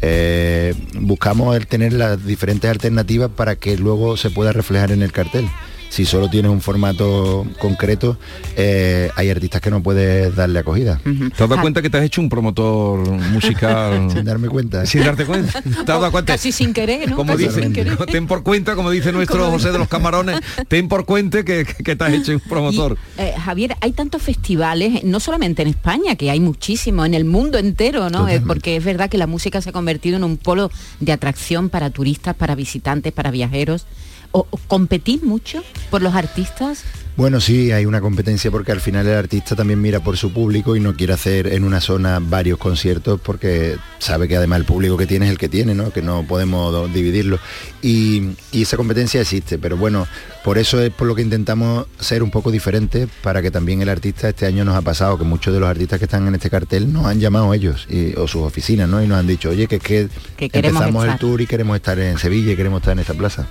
Eh, buscamos el tener las diferentes alternativas para que luego se pueda reflejar en el cartel. Si solo tienes un formato concreto, eh, hay artistas que no puedes darle acogida.
¿Te has dado cuenta que te has hecho un promotor musical?
Sin darme cuenta.
Sin darte cuenta. ¿Te has dado cuenta?
Casi sin querer, ¿no?
Como dice,
sin querer.
ten por cuenta, como dice nuestro José de los Camarones, ten por cuenta que, que te has hecho un promotor.
Eh, Javier, hay tantos festivales, no solamente en España, que hay muchísimos, en el mundo entero, ¿no? Eh, porque es verdad que la música se ha convertido en un polo de atracción para turistas, para visitantes, para viajeros. ¿O, o competís mucho por los artistas?
Bueno, sí, hay una competencia porque al final el artista también mira por su público y no quiere hacer en una zona varios conciertos porque sabe que además el público que tiene es el que tiene, ¿no? Que no podemos dividirlo. Y, y esa competencia existe, pero bueno, por eso es por lo que intentamos ser un poco diferentes para que también el artista este año nos ha pasado que muchos de los artistas que están en este cartel nos han llamado ellos y- o sus oficinas, ¿no? Y nos han dicho, oye, que es que,
Que queremos
empezamos el
estar".
tour y queremos estar en Sevilla y queremos estar en esta plaza.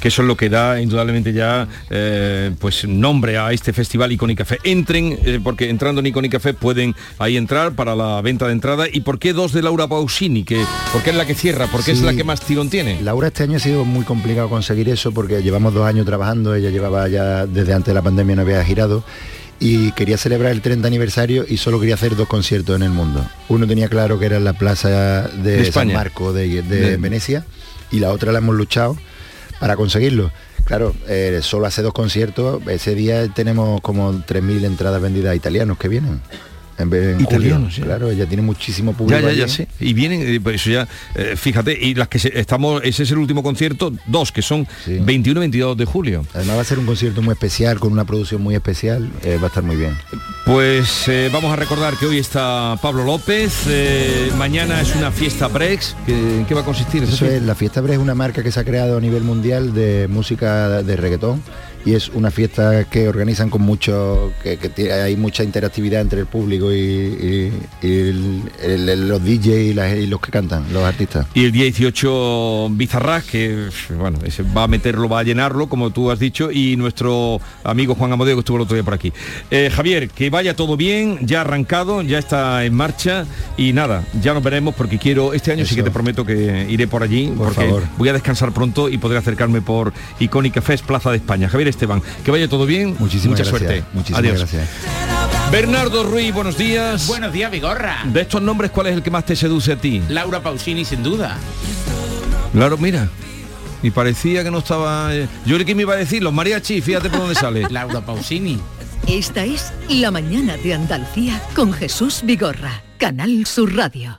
Que eso es lo que da indudablemente ya eh, pues nombre a este festival Icónica Café. Entren, eh, porque entrando en Icónica Café pueden ahí entrar para la venta de entrada. ¿Y por qué dos de Laura Pausini? Que, porque es la que cierra, porque es
Sí.
la que más tirón tiene.
Laura este año ha sido muy complicado conseguir eso porque llevamos dos años trabajando, ella llevaba ya desde antes de la pandemia no había girado y quería celebrar el 30 aniversario y solo quería hacer dos conciertos en el mundo. Uno tenía claro que era en la plaza de,
De
San. Marco de, de
De-
Venecia y la otra la hemos luchado para conseguirlo. Claro, eh, solo hace dos conciertos, ese día tenemos como 3.000 entradas vendidas a italianos que vienen. En vez en
Italianos,
julio.
sí.
Claro, ella tiene muchísimo público.
Ya, ya, ya sé. Y vienen, eh, pues eso ya, eh, fíjate, y las que se- estamos, ese es el último concierto, dos, que son 21 y 22 de julio.
Además va a ser un concierto muy especial, con una producción muy especial, eh, va a estar muy bien.
Pues eh, vamos a recordar que hoy está Pablo López, mañana es una fiesta Brex, que, ¿en qué va a consistir?
Eso es, la Fiesta Bre es una marca que se ha creado a nivel mundial de música de reggaetón y es una fiesta que organizan con mucho, que, que tiene- hay mucha interactividad entre el público y, y- y el- el- los DJ y, las- y los que cantan, los artistas.
Y el día 18 Bizarrap, que bueno, ese va a meterlo, va a llenarlo, como tú has dicho, y nuestro amigo Juan Amodeo que estuvo el otro día por aquí. Eh, Javier, que vaya todo bien, ya ha arrancado, ya está en marcha y nada, ya nos veremos porque quiero, este año sí que te prometo que iré por allí,
Por
porque
favor.
voy a descansar pronto y podré acercarme por Icónica Fest Plaza de España. Javier Esteban, que vaya todo bien,
Muchísimas
mucha
gracias,
suerte.
muchísimas
Adiós.
gracias.
Bernardo Ruiz, buenos días.
Buenos días, Vigorra.
De estos nombres, ¿cuál es el que más te seduce a ti?
Laura Pausini, sin duda.
Claro, mira. Y parecía que no estaba... eh, Yo creo que me iba a decir los mariachis, fíjate por dónde sale.
Laura Pausini.
Esta es La mañana de Andalucía con Jesús Vigorra, Canal Sur Radio.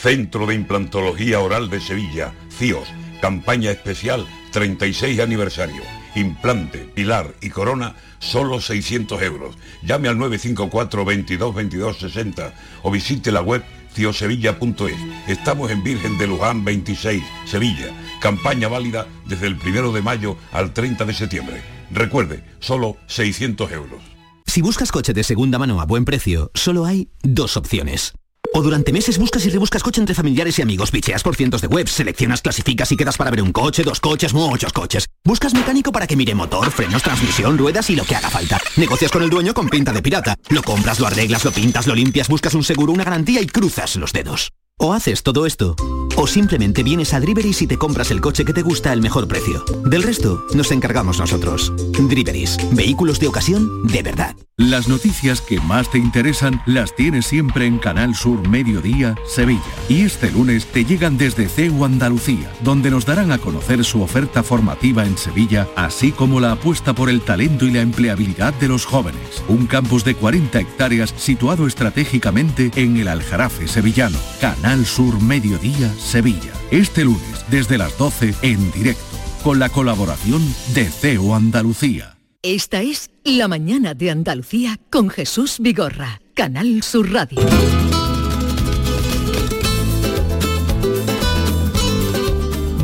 Centro de Implantología Oral de Sevilla, CIOS, campaña especial 36 aniversario. Implante, pilar y corona, solo 600 euros. Llame al 954 22 22 60 o visite la web ciosevilla.es. Estamos en Virgen de Luján 26, Sevilla. Campaña válida desde el 1 de mayo al 30 de septiembre. Recuerde, solo 600 euros.
Si buscas coche de segunda mano a buen precio, solo hay dos opciones. O durante meses buscas y rebuscas coche entre familiares y amigos, bicheas por cientos de webs, seleccionas, clasificas y quedas para ver un coche, dos coches, muchos coches. Buscas mecánico para que mire motor, frenos, transmisión, ruedas y lo que haga falta. Negocias con el dueño con pinta de pirata. Lo compras, lo arreglas, lo pintas, lo limpias, buscas un seguro, una garantía y cruzas los dedos. O haces todo esto, o simplemente vienes a Driveris y te compras el coche que te gusta al mejor precio. Del resto, nos encargamos nosotros. Driveris, vehículos de ocasión de verdad.
Las noticias que más te interesan las tienes siempre en Canal Sur Mediodía, Sevilla. Y este lunes te llegan desde CEU Andalucía, donde nos darán a conocer su oferta formativa en Sevilla, así como la apuesta por el talento y la empleabilidad de los jóvenes. Un campus de 40 hectáreas situado estratégicamente en el Aljarafe sevillano. Canal Sur Mediodía, Sevilla. Este lunes, desde las 12, en directo, con la colaboración de CEU Andalucía.
Esta es La Mañana de Andalucía con Jesús Vigorra, Canal Sur Radio.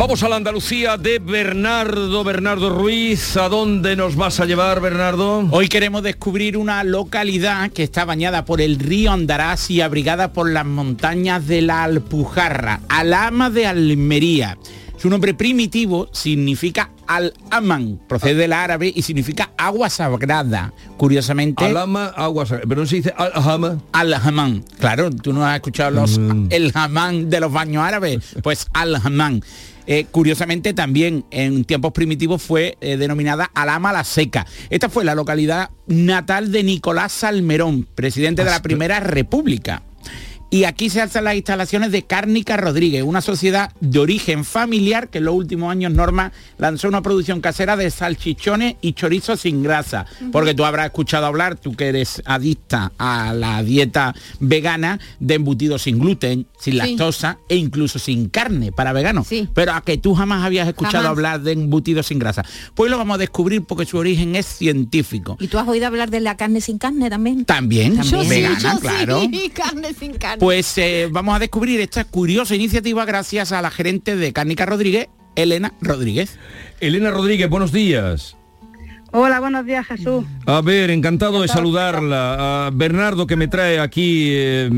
Vamos a la Andalucía de Bernardo, Bernardo Ruiz. ¿A dónde nos vas a llevar, Bernardo?
Hoy queremos descubrir una localidad que está bañada por el río Andarás y abrigada por las montañas de la Alpujarra, Alama de Almería. Su nombre primitivo significa Al-Aman, procede del árabe y significa agua sagrada. Curiosamente...
Alama, agua sagrada, pero no se dice Al-Haman.
Al-Haman, claro, tú no has escuchado los,
Mm.
el Haman de los baños árabes, pues Al-Haman. Eh, curiosamente también en tiempos primitivos fue eh, denominada Alama la Seca. Esta fue la localidad natal de Nicolás Salmerón, presidente de la Primera República. Y aquí se alzan las instalaciones de Cárnica Rodríguez, una sociedad de origen familiar que en los últimos años Norma lanzó una producción casera de salchichones y chorizos sin grasa. Porque tú habrás escuchado hablar, tú que eres adicta a la dieta vegana, de embutidos sin gluten, sin
Sí.
lactosa e incluso sin carne para veganos. Pero a que tú jamás habías escuchado
Jamás.
hablar de embutidos sin grasa. Pues lo vamos a descubrir porque su origen es científico.
¿Y tú has oído hablar de la carne sin carne también?
También,
Yo sí,
vegana,
yo sí,
claro.
carne sin carne.
Pues eh, vamos a descubrir esta curiosa iniciativa gracias a la gerente de Cárnica Rodríguez, Elena Rodríguez.
Elena Rodríguez, buenos días.
Hola, buenos días Jesús.
A ver, encantado de saludarla. A Bernardo que me trae aquí eh,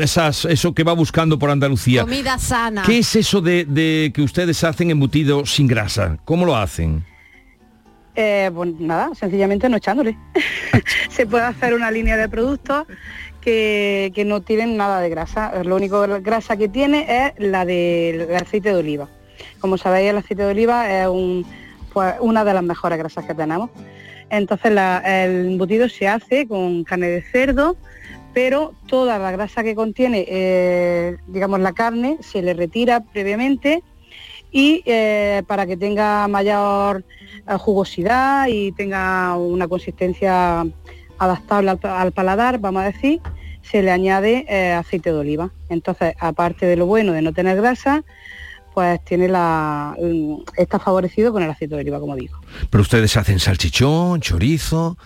esas, eso que va buscando por Andalucía.
Comida sana.
¿Qué es eso de, de que ustedes hacen embutido sin grasa? ¿Cómo lo hacen?
Eh, pues nada, sencillamente no echándole. Se puede hacer una línea de productos que, que no tienen nada de grasa. Lo único de grasa que tiene es la del aceite de oliva. Como sabéis, el aceite de oliva es un- pues, una de las mejores grasas que tenemos. Entonces la- el embutido se hace con carne de cerdo, pero toda la grasa que contiene, eh, digamos, la carne, se le retira previamente y eh, para que tenga mayor eh, jugosidad y tenga una consistencia adaptable al, al paladar, vamos a decir, se le añade aceite de oliva. Entonces, aparte de lo bueno de no tener grasa, pues tiene la está favorecido con el aceite de oliva, como digo.
Pero ustedes hacen salchichón, chorizo,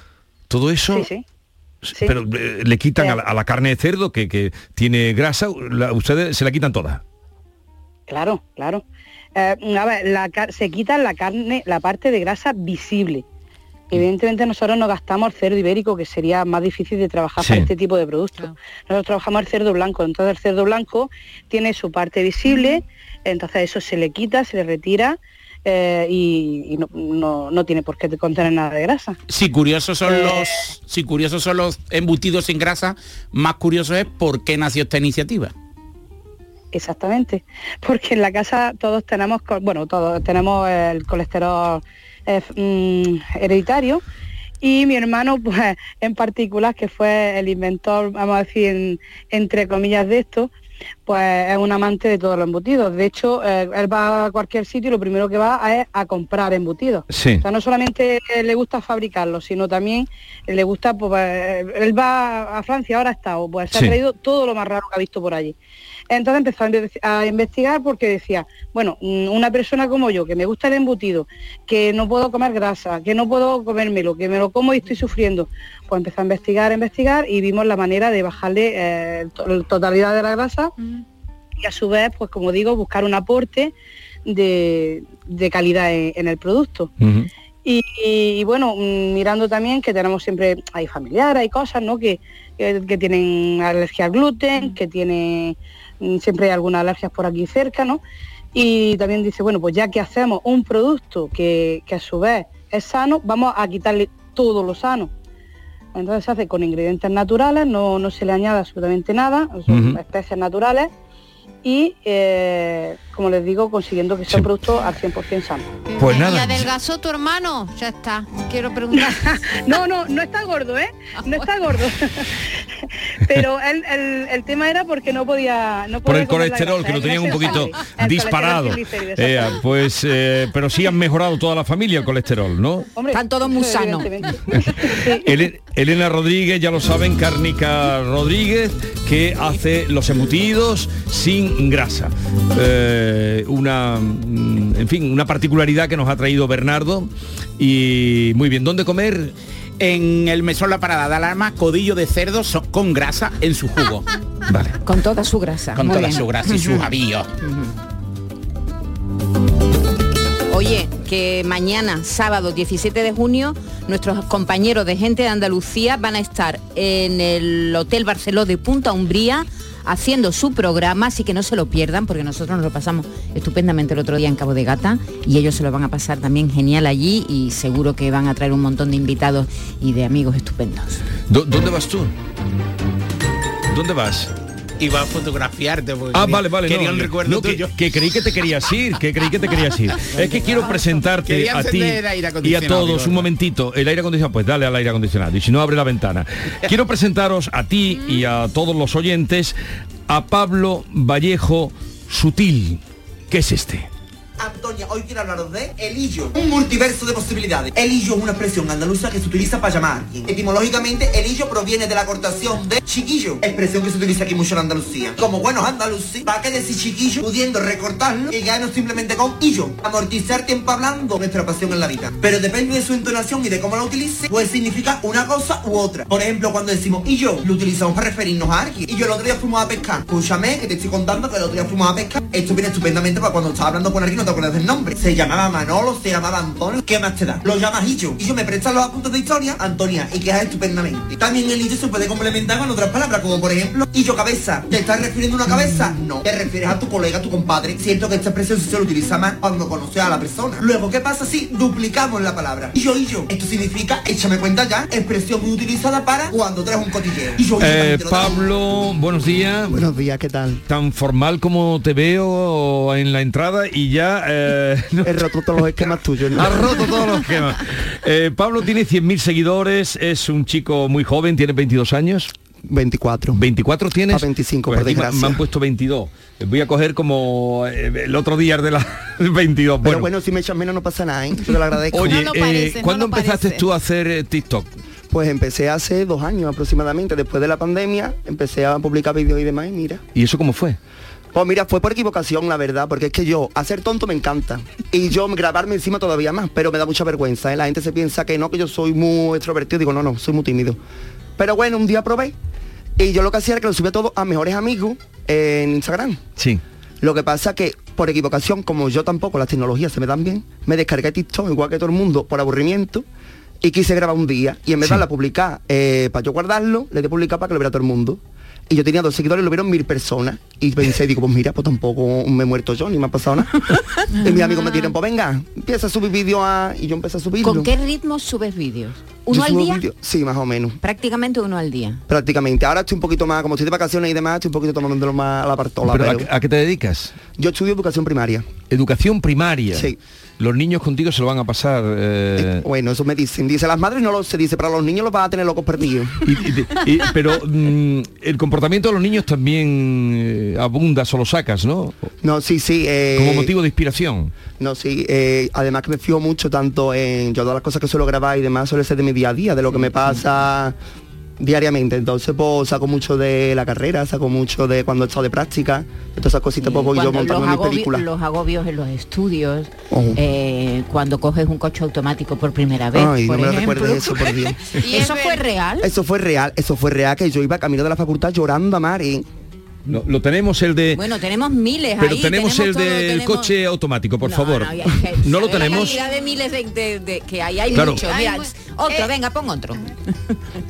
todo eso.
Sí, sí. Sí.
Pero eh, le quitan a la, a la carne de cerdo que, que tiene grasa, la- ustedes se la quitan toda.
Claro, claro. Eh, a ver, la se quita la carne, la parte de grasa visible. Evidentemente nosotros no gastamos el cerdo ibérico, que sería más difícil de trabajar para este tipo de productos. Nosotros trabajamos el cerdo blanco, entonces el cerdo blanco tiene su parte visible, entonces eso se le quita, se le retira eh, y, y no, no- no tiene por qué contener nada de grasa.
Si curiosos son
Eh.
los, si curiosos son los embutidos sin grasa, más curioso es por qué nació esta iniciativa.
Exactamente, porque en la casa todos tenemos, bueno, todos tenemos el colesterol eh, mm, hereditario y mi hermano, pues en particular, que fue el inventor, vamos a decir, en- entre comillas de esto, pues es un amante de todos los embutidos. De hecho, eh, él va a cualquier sitio y lo primero que va es a comprar embutidos.
Sí.
O sea, no solamente le gusta fabricarlos, sino también le gusta, pues, eh, él va a Francia, ahora ha estado, pues se
Sí.
ha traído todo lo más raro que ha visto por allí. Entonces empezó a inve- a investigar porque decía, bueno, mm, una persona como yo, que me gusta el embutido, que no puedo comer grasa, que no puedo comérmelo, que me lo como y estoy sufriendo, pues empezó a investigar, a investigar y vimos la manera de bajarle eh, to- la totalidad de la grasa y a su vez, pues como digo, buscar un aporte de, de calidad en- en el producto. Y, y, bueno, mm, mirando también que tenemos siempre, hay familiares, hay cosas, ¿no? Que, que, que tienen alergia al gluten, que tienen, mm, siempre hay algunas alergias por aquí cerca, ¿no? Y también dice, bueno, pues ya que hacemos un producto que, que a su vez es sano, vamos a quitarle todo lo sano. Entonces se hace con ingredientes naturales, no, no se le añade absolutamente nada, son especies naturales y, eh, como les digo, consiguiendo que sea un producto al 100% sano.
Pues
¿Y
nada.
adelgazó tu hermano? Ya está. Quiero preguntar.
no, no, no está gordo, ¿eh? No está gordo. Pero el, el- el tema era porque no podía... No
Por
podía
el
comer la
colesterol,
grasa,
que lo
el
tenían un poquito
el
disparado. Eh, pues, eh, pero sí han mejorado toda la familia el colesterol, ¿no?
Hombre,
Están todos muy sanos.
Elena Rodríguez, ya lo saben, Cárnica Rodríguez, que hace los embutidos sin grasa. Eh, una, mm, en fin, una particularidad que nos ha traído Bernardo. Y muy bien, ¿dónde comer?
En el mesón La Parada de Alarma, codillo de cerdo so- con grasa en su jugo.
Vale.
Con toda su grasa.
Con
Muy
toda
bien.
su grasa y su avío.
Oye, que mañana, sábado 17 de junio, nuestros compañeros de gente de Andalucía van a estar en el Hotel Barceló de Punta Umbría haciendo su programa, así que no se lo pierdan porque nosotros nos lo pasamos estupendamente el otro día en Cabo de Gata y ellos se lo van a pasar también genial allí y seguro que van a traer un montón de invitados y de amigos estupendos.
¿Dó- ¿Dónde vas tú? ¿Dónde vas?
Iba a fotografiarte porque
Ah,
quería-
vale, vale.
quería
no,
un recuerdo
no, que,
tuyo.
que creí que te querías ir, que creí que te querías ir. Es que quiero presentarte a ti y a todos un momentito. El aire acondicionado, pues dale al aire acondicionado. Y si no, abre la ventana. Quiero presentaros a ti y a todos los oyentes a Pablo Vallejo Sutil. ¿Qué es este?
Hoy quiero hablaros de elillo, un multiverso de posibilidades. Elillo es una expresión andaluza que se utiliza para llamar a alguien. Etimológicamente, elillo proviene de la cortación de chiquillo, expresión que se utiliza aquí mucho en Andalucía. Como buenos andaluces, ¿para qué decir chiquillo pudiendo recortarlo y quedarnos simplemente con illo? Amortizar tiempo hablando nuestra pasión en la vida. Pero depende de su entonación y de cómo la utilice, pues significa una cosa u otra. Por ejemplo, cuando decimos yo, lo utilizamos para referirnos a alguien. Y yo el otro día fuimos a pescar. Escúchame, que te estoy contando que el otro día fuimos a pescar. Esto viene estupendamente para cuando estás hablando con alguien no te acuerdas nombre. Se llamaba Manolo, se llamaba Antonio. ¿Qué más te da? Lo llamas Illo. Y yo me prestan los apuntes de historia, Antonia, y quedas estupendamente. También el Illo se puede complementar con otras palabras, como por ejemplo, Illo cabeza. ¿Te estás refiriendo a una cabeza? No. Te refieres a tu colega, a tu compadre. Siento que esta expresión se lo utiliza más cuando conoces a la persona. Luego, ¿qué pasa si duplicamos la palabra? Illo, Illo. Esto significa, échame cuenta ya, expresión muy utilizada para cuando traes un cotilleo. Illo,
Eh. Pablo, buenos días.
Buenos días, ¿qué tal?
Tan formal como te veo en la entrada y ya... eh,
He roto todos los esquemas tuyos. ¿no?
Ha roto todos los esquemas. Eh, Pablo tiene 100.000 seguidores, es un chico muy joven, tiene 22 años.
24.
¿24 tienes?
A 25,
Pues
por
me-
desgracia.
me han puesto 22. Voy a coger como eh, el otro día de la 22.
Pero
Bueno,
bueno, si me echas menos no pasa nada, ¿eh? Yo te lo agradezco.
oye, eh, ¿cuándo empezaste tú a hacer eh, TikTok?
Pues empecé hace dos años aproximadamente, después de la pandemia, empecé a publicar vídeos y demás y mira.
¿Y eso cómo fue?
Pues mira, fue por equivocación, la verdad, porque es que yo, hacer tonto me encanta. Y yo grabarme encima todavía más, pero me da mucha vergüenza. ¿eh? La gente se piensa que no, que yo soy muy extrovertido. Digo, no, no, soy muy tímido. Pero bueno, un día probé. Y yo lo que hacía era que lo subía todo a mejores amigos en Instagram.
Sí.
Lo que pasa que, por equivocación, como yo tampoco las tecnologías se me dan bien, me descargué TikTok igual que todo el mundo por aburrimiento y quise grabar un día. Y en vez de darle a publicar eh, para yo guardarlo, le di a publicar para que lo viera todo el mundo. Y yo tenía dos seguidores, lo vieron mil personas. Y pensé, digo, pues mira, pues tampoco me he muerto yo, ni me ha pasado nada. y mis amigos me dijeron, pues venga, empieza a subir vídeos a... Y yo empecé a subirlo.
¿Con qué ritmo subes vídeos? ¿Uno
Yo
al
subo
día?
vídeos- Sí, más o menos.
Prácticamente uno al día.
Prácticamente. Ahora estoy un poquito más, como estoy de vacaciones y demás, estoy un poquito tomándolo más a la partola.
Pero, ¿a, qué- a qué te dedicas?
Yo estudio educación primaria.
Educación primaria.
Sí.
Los niños contigo se lo van a pasar. eh,
Bueno, eso me dicen. Dice, las madres no lo se dice, pero los niños los van a tener locos perdidos.
y- pero mm, el comportamiento de los niños también eh, abundas o lo sacas, ¿no?
No, sí, sí. eh,
Como motivo de inspiración.
No, sí. eh, además que me fijo mucho tanto en yo todas las cosas que suelo grabar y demás suele ser de mi día a día, de lo que me pasa diariamente. Entonces, pues saco mucho de la carrera, saco mucho de cuando he estado de práctica, de todas esas cositas, pues voy yo montando
los,
mis películas.
los agobios en los estudios,
Oh.
eh, cuando coges un coche automático por primera vez,
Ay,
por
no me
ejemplo.
recuerdes eso, por Dios.
¿Eso fue real?
Eso fue real, eso fue real, que yo iba camino de la facultad llorando a mar y...
Lo, lo tenemos el de...
Bueno, tenemos miles
pero
ahí.
tenemos, el
todo,
del
tenemos-
coche automático, por favor.
No, ya-
No, lo
la
tenemos.
cantidad de miles de, de- de- que hay, hay
Claro.
muchos. Mira, otro, venga, pon otro.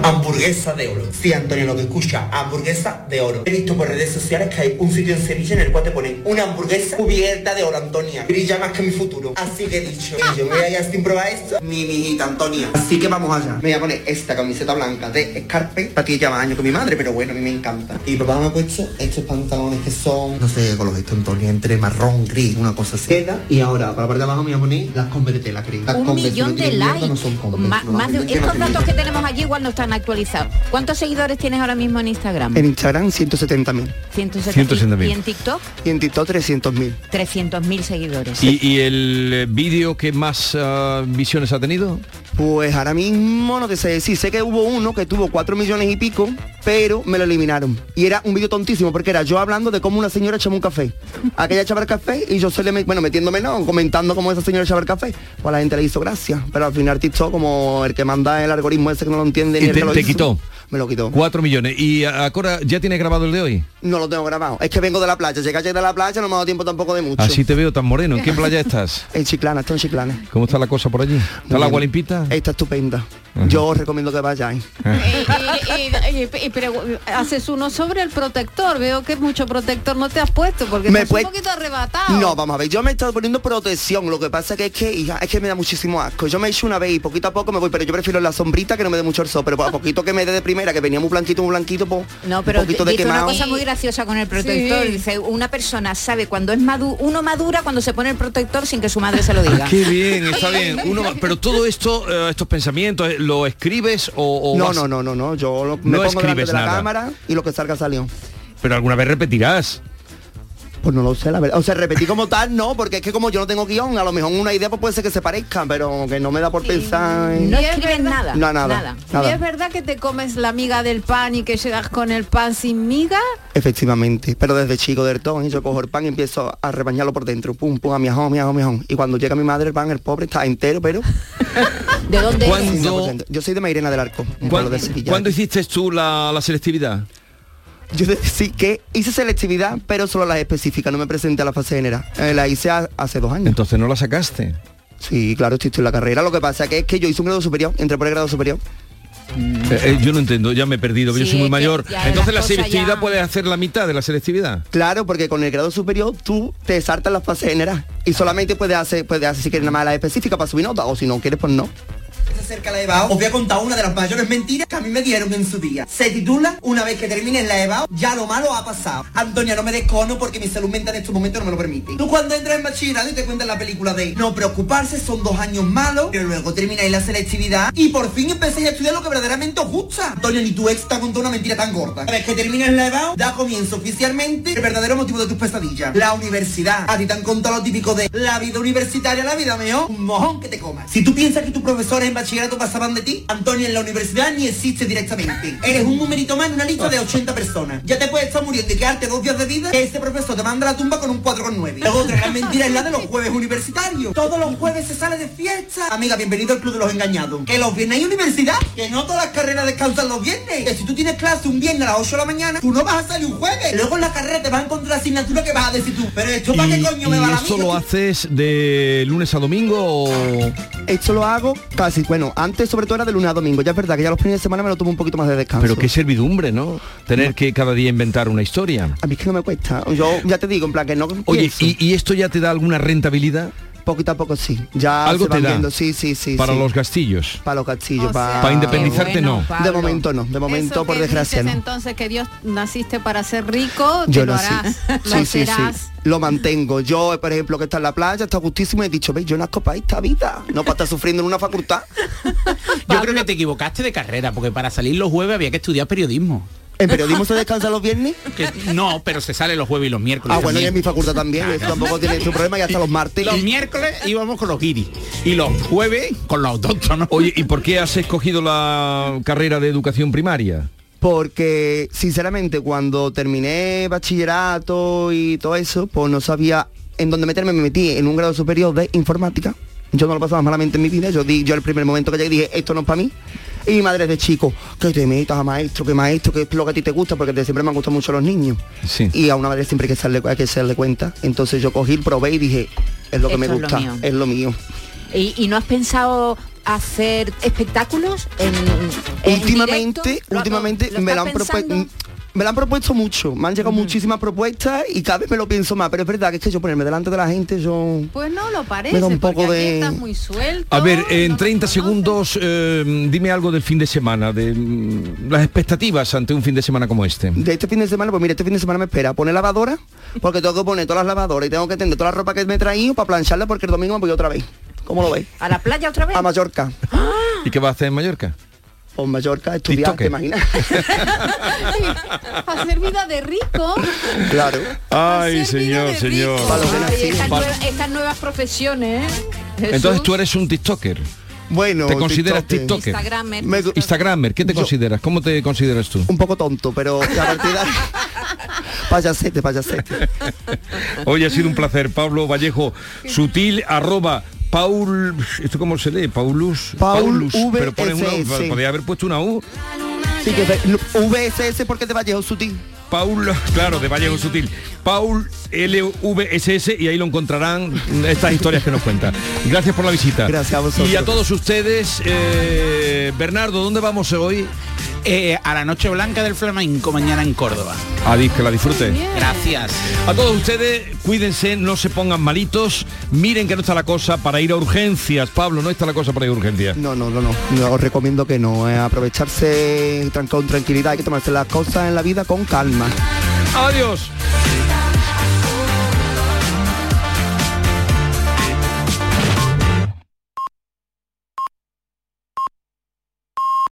Hamburguesa de oro. Sí, Antonio, lo que escucha, hamburguesa de oro. He visto por redes sociales que hay un sitio en Sevilla en el cual te ponen una hamburguesa cubierta de oro, Antonia. Brilla más que mi futuro. Así que he dicho, "Ey, yo me voy a ir sin probar esto, ni mi hijita Antonia. Así que vamos allá. Me voy a poner esta camiseta blanca de Scarpe, para ti lleva años con mi madre, pero bueno, a mí me encanta. Y papá me ha puesto estos pantalones que son, no sé, con los estos Antonia, entre marrón, gris, una cosa así. Queda, y ahora, para la parte de abajo me voy a poner las tela, creo. Las
Un millón
no
de likes.
no son Converse,
Ma-
no,
más de-
no tienen
estos datos que tenemos aquí igual no están actualizados. ¿Cuántos seguidores tienes ahora mismo en Instagram?
En Instagram 170.000
170.000. ¿Y en TikTok?
y en TikTok 300.000.
300.000 seguidores.
¿Y, y el eh, vídeo que más ah, visiones ha tenido?
Pues ahora mismo no te sé decir, sé que hubo uno que tuvo 4 millones y pico, pero me lo eliminaron. Y era un vídeo tontísimo porque era yo hablando de cómo una señora echaba un café. Aquella echaba el café y yo se le, bueno, metiéndome no, comentando cómo esa señora echaba el café. Pues a la gente le hizo gracia. Pero al final TikTok, como el que manda el algoritmo ese que no lo entiende ni
Y
el
te, te quitó.
Me lo quitó.
Cuatro millones. ¿Y ahora ya tienes grabado el de hoy?
No lo tengo grabado. Es que vengo de la playa. Llegué ayer de la playa, no me ha dado tiempo tampoco de mucho.
Así te veo tan moreno. ¿En qué playa estás?
En Chiclana, estoy en Chiclana.
¿Cómo está la cosa por allí? ¿Está el agua
bien.
limpita?
Está estupenda.
Ajá.
Yo os recomiendo que vayáis.
Y, y- y- y pregu- haces uno sobre el protector. Veo que mucho protector no te has puesto porque
Me
estás
pue-
un poquito arrebatado.
No, vamos a ver, yo me he estado poniendo protección, lo que pasa que es que, hija, es que me da muchísimo asco. Yo me he hecho una vez y poquito a poco me voy, pero yo prefiero la sombrita que no me dé mucho el sol, pero a poquito que me dé de primera, que venía muy blanquito, muy blanquito, pues
No, pero
un poquito de
dice una
quemado.
cosa muy graciosa con el protector.
Sí.
Dice, una persona sabe cuando es madu uno madura cuando se pone el protector sin que su madre se lo diga.
Ah, Qué bien, está bien. Uno, pero todo esto, eh, estos pensamientos, eh, ¿lo escribes o, o
No,
vas-
no, no, no, no, yo lo, me
No
pongo delante
escribes
de la
nada.
cámara y lo que salga salió.
Pero alguna vez repetirás.
Pues no lo sé, la verdad. O sea, repetí como tal, no, porque es que como yo no tengo guion, a lo mejor una idea pues puede ser que se parezca, pero que no me da por pensar en...
No
Y es
escriben
verdad-
nada.
No, nada,
¿Y
nada.
es verdad que te comes la miga del pan y que llegas con el pan sin miga?
Efectivamente, pero desde chico del todo, yo cojo el pan y empiezo a rebañarlo por dentro, pum, pum, a miajón, miajón, miajón. Y cuando llega mi madre el pan, el pobre está entero, pero...
¿De dónde
¿Cuándo-
100%. Yo soy de Mairena del Arco, un
¿Cuándo,
pueblo de Sevilla.
cuándo hiciste tú la, la selectividad?
Yo sí que hice selectividad, pero solo las específicas, no me presenté a la fase general. Eh, la hice ha- hace dos años.
Entonces no la sacaste.
Sí, claro, estoy, estoy en la carrera. Lo que pasa que es que yo hice un grado superior, entré por el grado superior.
Eh, eh, yo no entiendo, ya me he perdido, yo soy muy mayor. Entonces
las
la selectividad
ya-
puede hacer la mitad de la selectividad.
Claro, porque con el grado superior tú te saltas la fase general y solamente puedes hacer, puedes hacer si quieres nada más la específica para subir nota o si no quieres pues no.
Acerca la EBAO, os voy a contar una de las mayores mentiras que a mí me dieron en su día. Se titula Una vez que termines la EBAO, ya lo malo ha pasado. Antonia, no me descono porque mi salud mental en estos momentos no me lo permite. Tú cuando entras en bachillerato y te cuentan la película de no preocuparse, son dos años malos, pero luego termináis la selectividad y por fin empecéis a estudiar lo que verdaderamente os gusta. Antonia, ni tu ex te ha contado una mentira tan gorda. Una vez que termines la EBAO, da comienzo oficialmente el verdadero motivo de tus pesadillas. La universidad. A ti te han contado lo típico de la vida universitaria, la vida mejor, un mojón que te comas. Si tú piensas que tus profesores en bachillerato pasaban de ti, Antonio en la universidad ni existe directamente. Eres un numerito más en una lista de 80 personas. Ya te puedes estar muriendo y quedarte dos días de vida que ese profesor te manda a la tumba con un 4,9. Luego otra gran mentira es la de los jueves universitarios. Todos los jueves se sale de fiesta. Amiga, bienvenido al club de los engañados. Que los viernes hay universidad. Que no todas las carreras descansan los viernes. Que si tú tienes clase un viernes a las 8 de la mañana, tú no vas a salir un jueves. Luego en la carrera te vas a encontrar asignatura que vas a decir tú. Pero esto para qué coño me va
¿Y
la
esto lo haces de lunes a domingo o...?
Esto lo hago casi, bueno, antes sobre todo era de lunes a domingo. Ya es verdad que ya los fines de semana me lo tomo un poquito más de descanso.
Pero qué servidumbre, ¿no? Tener que cada día inventar una historia.
A mí es que no me cuesta. Yo ya te digo, en plan que no
Oye,
pienso.
¿y, y esto ya te da alguna rentabilidad?
Poquito a poco sí. Ya
Algo
se van
te da
viendo, sí, sí, sí.
para
sí.
los gastillos.
Para los castillos,
O
para...
sea,
Para independizarte
bueno,
no.
Pablo.
De momento no, de momento
Eso
por
que
desgracia
dices
no.
entonces que Dios naciste para ser rico,
Yo
lo
nací.
harás,
Sí,
lo
sí, sí.
serás.
Lo mantengo. Yo, por ejemplo, que está en la playa, está gustísimo y he dicho, veis, yo nazco para esta vida, no para estar sufriendo en una facultad.
Yo creo que te equivocaste de carrera, porque para salir los jueves había que estudiar periodismo.
¿En periodismo se descansa los viernes?
Que- no, pero se sale los jueves y los miércoles.
Ah, bueno, y en mi facultad también, eso tampoco tiene su problema y hasta los martes.
Los miércoles íbamos con los guiris y los jueves con los autóctonos.
Oye, ¿y por qué has escogido la carrera de educación primaria?
Porque, sinceramente, cuando terminé bachillerato y todo eso, pues no sabía en dónde meterme, me metí en un grado superior de informática. Yo no lo pasaba malamente en mi vida, yo di, yo el primer momento que llegué dije, esto no es para mí. Y mi madre de chico, que te metas a maestro, que maestro, que es lo que a ti te gusta, porque de siempre me han gustado mucho los niños.
Sí.
Y a una madre siempre hay que hacerle, hay que hacerle cuenta. Entonces yo cogí, probé y dije, es lo que me
Esto es lo
gusta,
mío.
es lo mío.
¿Y, y no has pensado hacer espectáculos en, en
últimamente, últimamente
lo- lo
me lo han propuesto. Me lo han propuesto mucho, me han llegado muchísimas propuestas y cada vez me lo pienso más, pero es verdad que es que yo ponerme delante de la gente, yo...
Pues no lo parece,
Me da un poco de-
estás muy suelto.
A ver, en 30 segundos, eh, dime algo del fin de semana, de mm, las expectativas ante un fin de semana como este.
De este fin de semana, pues mira, este fin de semana me espera poner lavadora, porque tengo que poner todas las lavadoras y tengo que tender toda la ropa que me he traído para plancharla porque el domingo me voy otra vez. ¿Cómo lo veis?
¿A la playa otra vez?
A Mallorca.
¿Y qué va a hacer en Mallorca?
O en Mallorca, estudiar, ¿te imaginas?
Hacer vida de rico.
claro.
Ay, señor, señor.
Ay, estas, nuevas, estas nuevas profesiones, ¿eh?
Entonces tú eres un TikToker.
Bueno,
¿Te consideras
TikToker.
TikToker?
Instagramer.
Me-
Instagramer, ¿qué te consideras? ¿Cómo te consideras tú?
Un poco tonto, pero a partir de Payasete, payasete.
Hoy ha sido un placer, Pablo Vallejo, sutil, arroba, Paul, ¿esto cómo se lee? Paulus,
Paul
Paulus, pero pones una,
VSS.
podría haber puesto una U.
Sí, que VSS porque te Vallejo Sutil.
Paul, claro, de Vallejo Sutil. Paul LVSS y ahí lo encontrarán estas historias que nos cuenta. Gracias por la visita.
Gracias a vosotros.
Y a todos ustedes, eh, Bernardo, ¿dónde vamos hoy?
Eh, a la Noche Blanca del Flamenco mañana en Córdoba.
Adis, que la disfrute.
Gracias.
A todos ustedes, cuídense, no se pongan malitos, miren que no está la cosa para ir a urgencias. Pablo, no está la cosa para ir a urgencias.
No, no, no, no. No, Os recomiendo que no. eh, aprovecharse con tranquilidad. Hay que tomarse las cosas en la vida con calma.
Adiós.